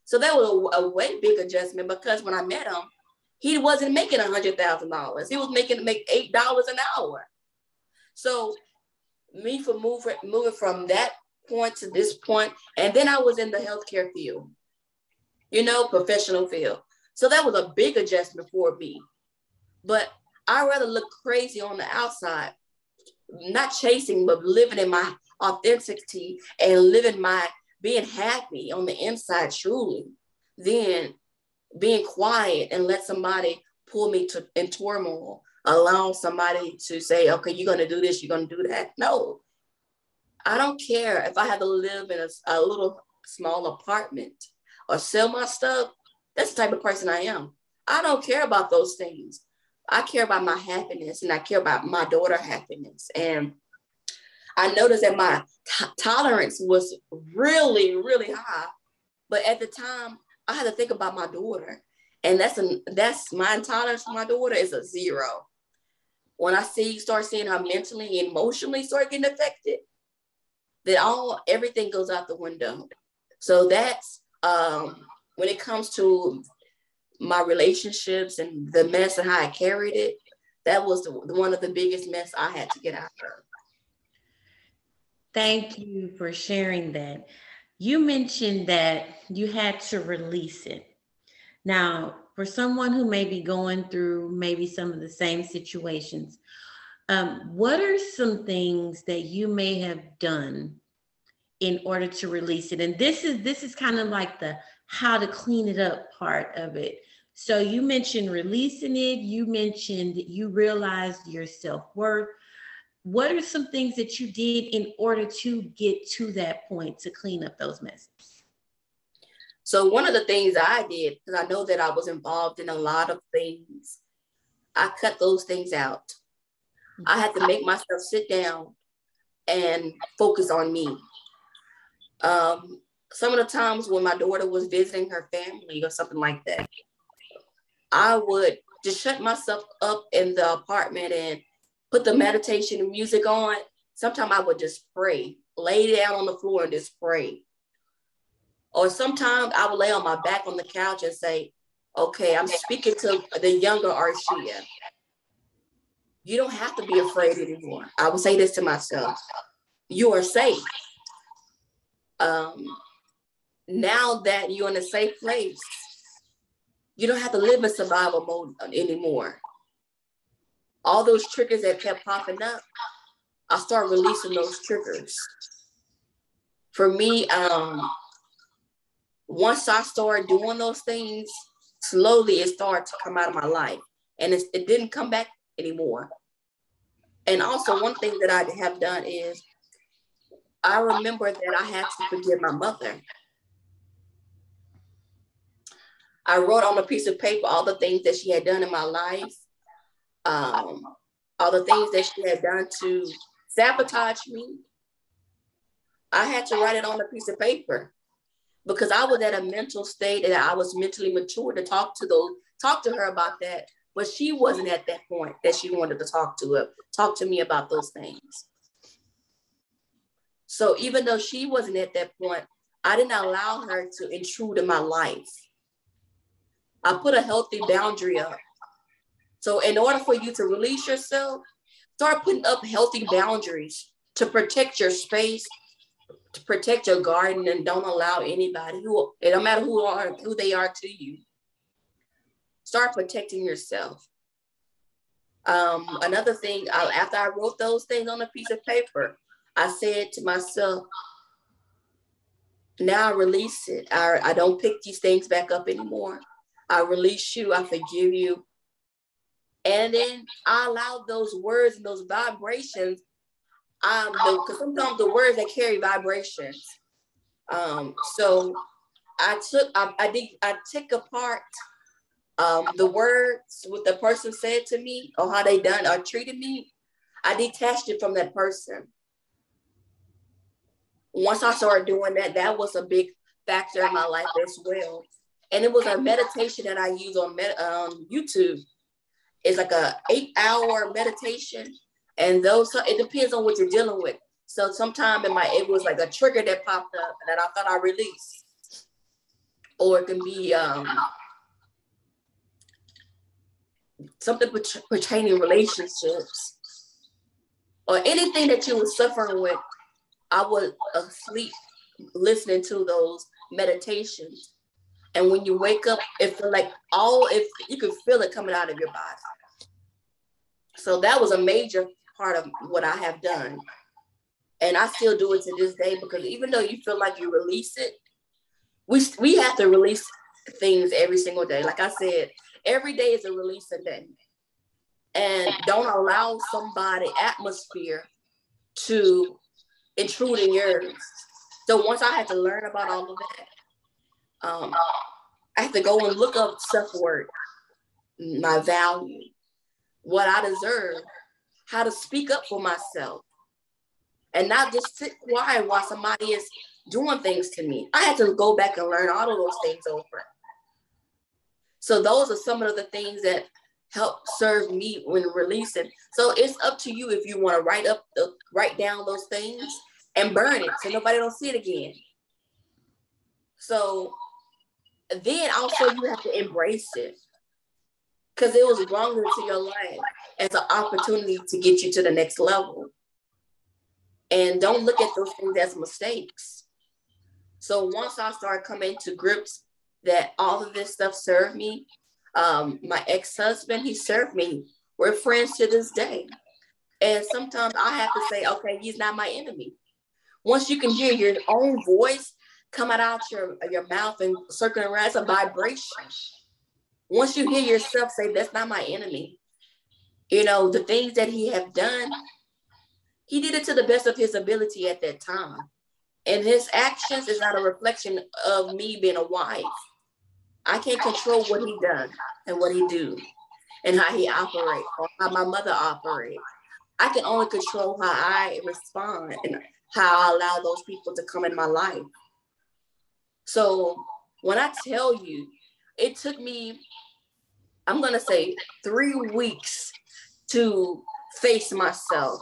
Speaker 4: So that was a, a way big adjustment because when I met him, he wasn't making a hundred thousand dollars. He was making make eight dollars an hour. So me for moving moving from that point to this point, and then I was in the healthcare field, you know, professional field. So that was a big adjustment for me. But I rather look crazy on the outside, not chasing, but living in my authenticity and living my being happy on the inside truly, then being quiet and let somebody pull me to in turmoil, allow somebody to say, okay, you're gonna do this, you're gonna do that. No, I don't care if I have to live in a, a little small apartment or sell my stuff. That's the type of person I am. I don't care about those things. I care about my happiness and I care about my daughter happiness. And I noticed that my t- tolerance was really, really high. But at the time, I had to think about my daughter. And that's a, that's my intolerance for my daughter is a zero. When I see start seeing her mentally, emotionally start getting affected, then all everything goes out the window. So that's um, when it comes to my relationships and the mess and how I carried it. That was the, one of the biggest mess I had to get out of.
Speaker 3: Thank you for sharing that. You mentioned that you had to release it. Now, for someone who may be going through maybe some of the same situations, um, what are some things that you may have done in order to release it? And this is this is kind of like the how to clean it up part of it. So you mentioned releasing it. You mentioned you realized your self worth. What are some things that you did in order to get to that point to clean up those messes?
Speaker 4: So one of the things I did, because I know that I was involved in a lot of things, I cut those things out. I had to make myself sit down and focus on me. Um, some of the times when my daughter was visiting her family or something like that, I would just shut myself up in the apartment and put the meditation music on. Sometimes I would just pray, lay down on the floor and just pray. Or sometimes I would lay on my back on the couch and say, okay, I'm speaking to the younger Arshia. You don't have to be afraid anymore. I would say this to myself. You are safe. Um, now that you're in a safe place, you don't have to live in survival mode anymore. All those triggers that kept popping up, I start releasing those triggers. For me, um, once I started doing those things, slowly it started to come out of my life. And it didn't come back anymore. And also, one thing that I have done is I remember that I had to forgive my mother. I wrote on a piece of paper all the things that she had done in my life, um, all the things that she had done to sabotage me. I had to write it on a piece of paper because I was at a mental state that I was mentally mature to talk to those, talk to her about that. But she wasn't at that point that she wanted to talk to her, talk to me about those things. So even though she wasn't at that point, I didn't allow her to intrude in my life. I put a healthy boundary up. So in order for you to release yourself, start putting up healthy boundaries to protect your space, to protect your garden, and don't allow anybody who it don't matter who are who they are to you. Start protecting yourself. Um, another thing, I, after I wrote those things on a piece of paper, I said to myself, now I release it. I, I don't pick these things back up anymore. I release you, I forgive you. And then I allow those words and those vibrations, um, because sometimes the words that carry vibrations. Um, so I took, I, I did, I took apart um, the words what the person said to me or how they done or treated me. I detached it from that person. Once I started doing that, that was a big factor in my life as well. And it was a meditation that I use on med- um, YouTube. It's like a eight hour meditation and those, it depends on what you're dealing with. So sometime in my, it was like a trigger that popped up that I thought I released. Or it can be um, something pertaining relationships or anything that you were suffering with. I was asleep listening to those meditations. And when you wake up, it feel like all if you can feel it coming out of your body. So that was a major part of what I have done. And I still do it to this day because even though you feel like you release it, we we have to release things every single day. Like I said, every day is a releasing day. And don't allow somebody atmosphere to intrude in yours. So once I had to learn about all of that, um, I have to go and look up self-worth, my value, what I deserve, how to speak up for myself and not just sit quiet while somebody is doing things to me. I had to go back and learn all of those things over. So those are some of the things that help serve me when releasing. So it's up to you if you want to write up the write down those things and burn it so nobody don't see it again. So then also you have to embrace it because it was wrong into your life as an opportunity to get you to the next level. And don't look at those things as mistakes. So once I started coming to grips that all of this stuff served me, um, my ex-husband, he served me. We're friends to this day. And sometimes I have to say, okay, he's not my enemy. Once you can hear your own voice coming out your, your mouth and circling around, it's a vibration. Once you hear yourself say, that's not my enemy, you know, the things that he have done, he did it to the best of his ability at that time. And his actions is not a reflection of me being a wife. I can't control what he does and what he do and how he operate or how my mother operate. I can only control how I respond and how I allow those people to come in my life. So when I tell you, it took me, I'm gonna say three weeks to face myself.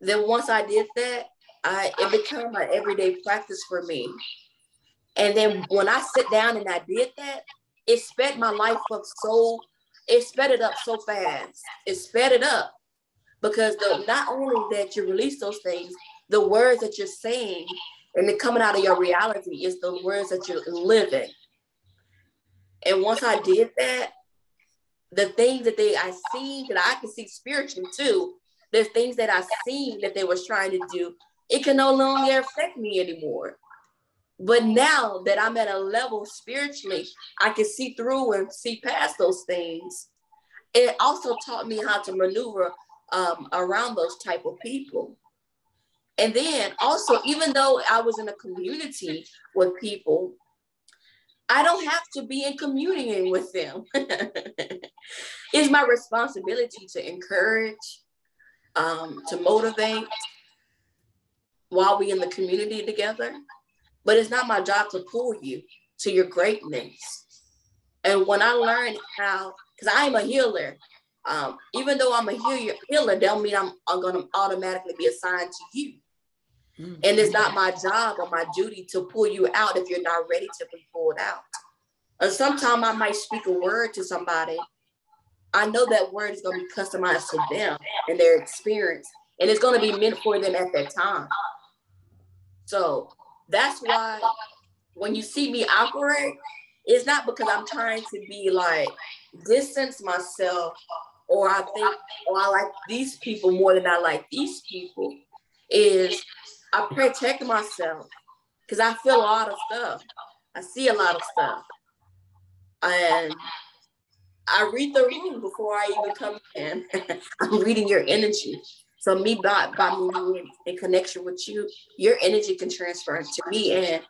Speaker 4: Then once I did that, I it became an everyday practice for me. And then when I sit down and I did that, it sped my life up so it sped it up so fast. It sped it up because the, not only that you release those things, the words that you're saying and it coming out of your reality is the words that you're living. And once I did that, the things that they I see that I can see spiritually too. the things that I seen that they was trying to do. It can no longer affect me anymore. But now that I'm at a level spiritually, I can see through and see past those things. It also taught me how to maneuver um, around those type of people. And then also, even though I was in a community with people, I don't have to be in communing with them. [LAUGHS] it's my responsibility to encourage, um, to motivate while we in the community together. But it's not my job to pull you to your greatness. And when I learned how, because I am a healer, um, even though I'm a healer, healer, don't mean I'm, I'm going to automatically be assigned to you. Mm-hmm. And it's not my job or my duty to pull you out if you're not ready to be pulled out. And sometimes I might speak a word to somebody. I know that word is going to be customized to them and their experience, and it's going to be meant for them at that time. So that's why when you see me operate, it's not because I'm trying to be like distance myself or I think, or I like these people more than I like these people. Is I protect myself because I feel a lot of stuff. I see a lot of stuff. And I read the room before I even come in. [LAUGHS] I'm reading your energy. So me by by moving in connection with you, your energy can transfer to me, and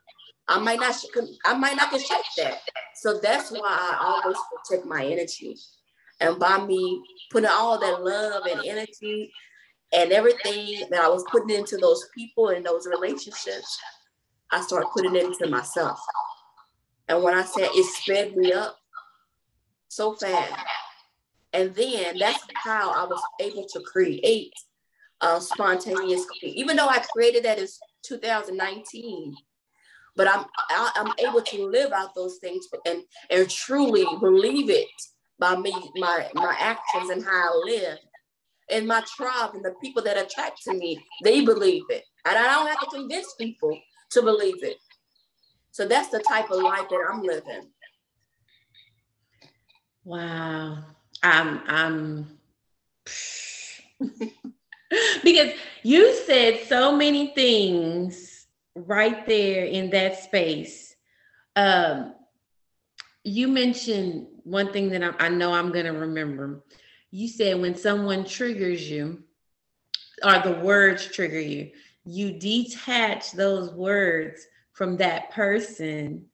Speaker 4: I might not I might not get that. So that's why I always protect my energy. And by me putting all that love and energy and everything that I was putting into those people and those relationships, I started putting it into myself. And when I said it sped me up so fast. And then that's how I was able to create uh, spontaneous. Even though I created that in 2019, but I'm I, am i am able to live out those things and and truly believe it by me my my actions and how I live. And my tribe and the people that attract to me, they believe it. And I don't have to convince people to believe it. So that's the type of life that I'm living.
Speaker 3: Wow. I'm I'm [LAUGHS] because you said so many things right there in that space. Um, you mentioned one thing that I, I know I'm going to remember. You said when someone triggers you, or the words trigger you, you detach those words from that person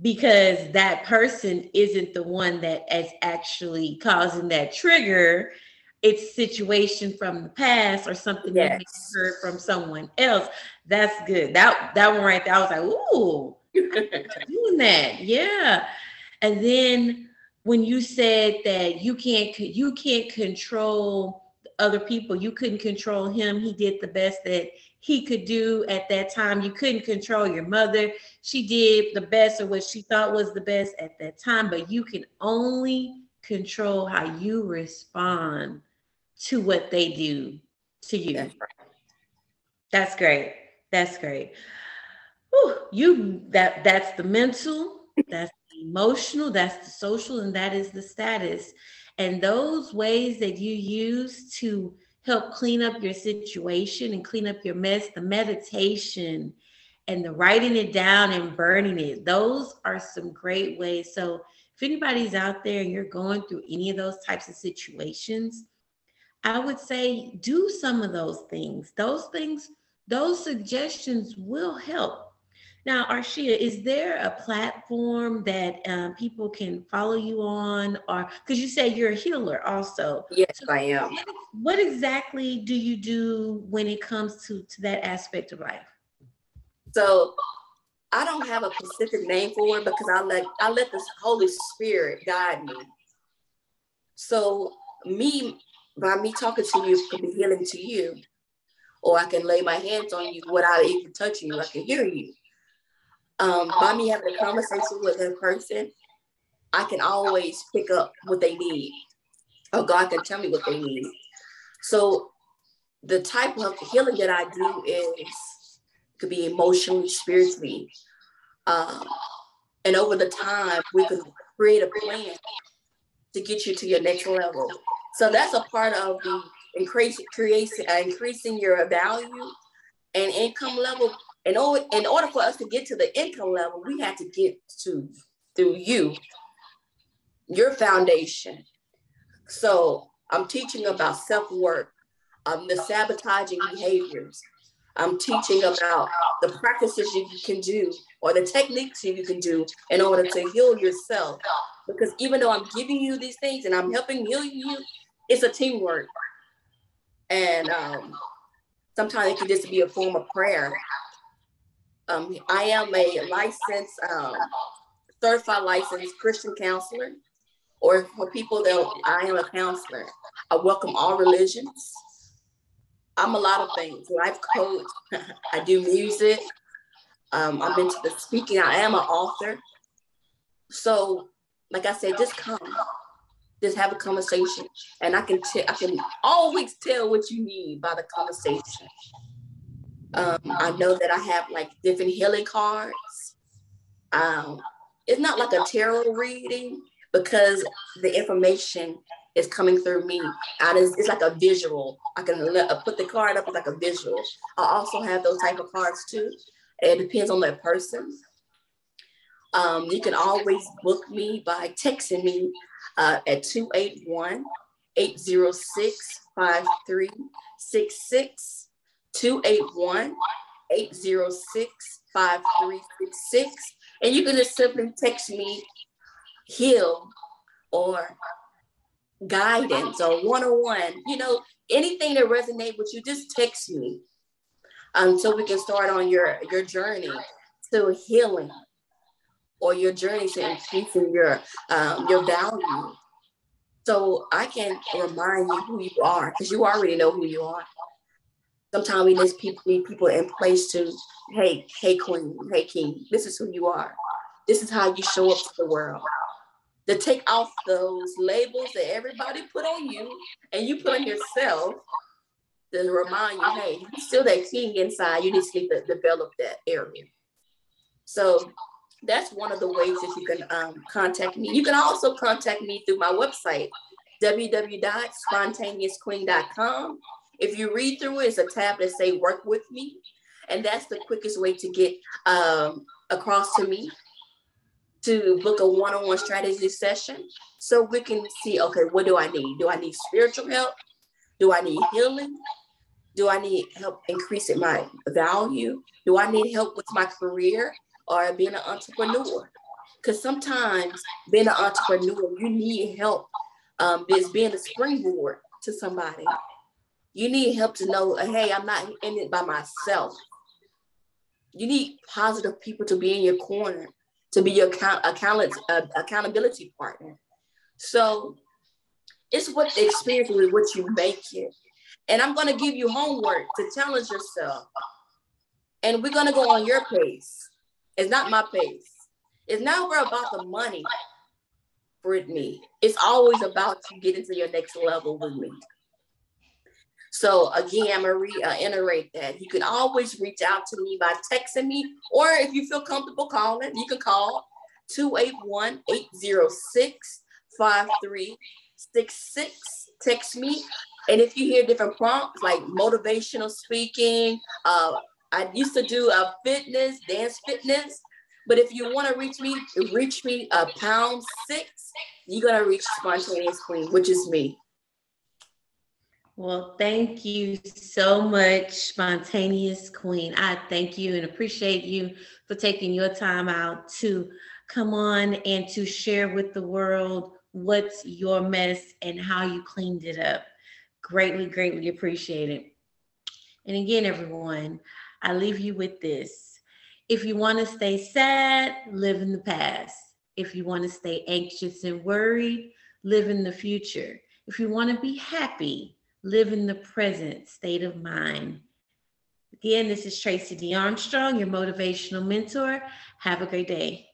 Speaker 3: because that person isn't the one that is actually causing that trigger it's situation from the past or something yes. you heard from someone else. That's good. That that one right there, I was like, ooh, [LAUGHS] doing that. Yeah. And then when you said that you can't you can't control other people, you couldn't control him. He did the best that he could do at that time. You couldn't control your mother. She did the best of what she thought was the best at that time, but you can only control how you respond to what they do to you. That's, right. that's great. That's great. Whew, you that that's the mental, that's emotional, that's the social, and that is the status. And those ways that you use to help clean up your situation and clean up your mess, the meditation and the writing it down and burning it, those are some great ways. So if anybody's out there and you're going through any of those types of situations, I would say do some of those things. Those things, those suggestions will help. Now, Arshia, is there a platform that um, people can follow you on, or because you say you're a healer also?
Speaker 4: Yes, so I am.
Speaker 3: What, what exactly do you do when it comes to to that aspect of life?
Speaker 4: So, I don't have a specific name for it because I let I let the Holy Spirit guide me. So, me by me talking to you could be healing to you. Or I can lay my hands on you without even touching you. I can hear you. Um, by me having a conversation with that person, I can always pick up what they need. Or God can tell me what they need. So the type of healing that I do is could be emotionally, spiritually. Um, and over the time, we can create a plan to get you to your next level. So that's a part of the increase, creating, uh, increasing your value and income level. In order, in order for us to get to the income level, we have to get to through you, your foundation. So I'm teaching about self-work, um, the sabotaging behaviors. I'm teaching about the practices you can do or the techniques you can do in order to heal yourself. Because even though I'm giving you these things and I'm helping heal you, it's a teamwork. And um, sometimes it can just be a form of prayer. Um, I am a licensed, um, certified licensed Christian counselor, or for people that I am a counselor. I welcome all religions. I'm a lot of things. Life coach. [LAUGHS] I do music. Um, I'm into the speaking. I am an author. So, like I said, just come just have a conversation and i can t- I can always tell what you need by the conversation um, i know that i have like different healing cards. Um, it's not like a tarot reading because the information is coming through me. It's like a visual. I can let, uh, put the card up it's like a visual. I also have those type of cards too. It depends on the person. Um, you can always book me by texting me uh, at 281 806 5366 281 806 5366. And you can just simply text me heal or guidance or one-on-one, you know, anything that resonate with you, just text me. Um, so we can start on your your journey to healing or your journey to increasing your um, your value. So I can remind you who you are because you already know who you are. Sometimes we need people, need people in place to, hey, hey, queen, hey, king, this is who you are. This is how you show up to the world. To take off those labels that everybody put on you and you put on yourself to remind you, hey, you're still that king inside. You need to develop that area. So that's one of the ways that you can um, contact me. You can also contact me through my website, www.spontaneousqueen.com. If you read through it, it's a tab that say work with me. And that's the quickest way to get um, across to me to book a one-on-one strategy session so we can see, okay, what do I need? Do I need spiritual help? Do I need healing? Do I need help increasing my value? Do I need help with my career? or being an entrepreneur. Because sometimes being an entrepreneur, you need help. Um, is being a springboard to somebody. You need help to know, hey, I'm not in it by myself. You need positive people to be in your corner, to be your account, account uh, accountability partner. So it's what the experience with what you make it. And I'm going to give you homework to challenge yourself. And we're going to go on your pace. It's not my pace. It's never about the money, Brittany. It's always about you getting to your next level with me. So again, I'm gonna reiterate uh, that you can always reach out to me by texting me, or if you feel comfortable calling, you can call 281-806-5366. Text me. And if you hear different prompts like motivational speaking, uh, I used to do a fitness, dance fitness. But if you want to reach me, reach me a pound six, you're gonna reach spontaneous queen, which is me.
Speaker 3: Well, thank you so much, spontaneous queen. I thank you and appreciate you for taking your time out to come on and to share with the world what's your mess and how you cleaned it up. Greatly, greatly appreciate it. And again, everyone, I leave you with this. If you want to stay sad, live in the past. If you want to stay anxious and worried, live in the future. If you want to be happy, live in the present state of mind. Again, this is Tracy D. Armstrong, your motivational mentor. Have a great day.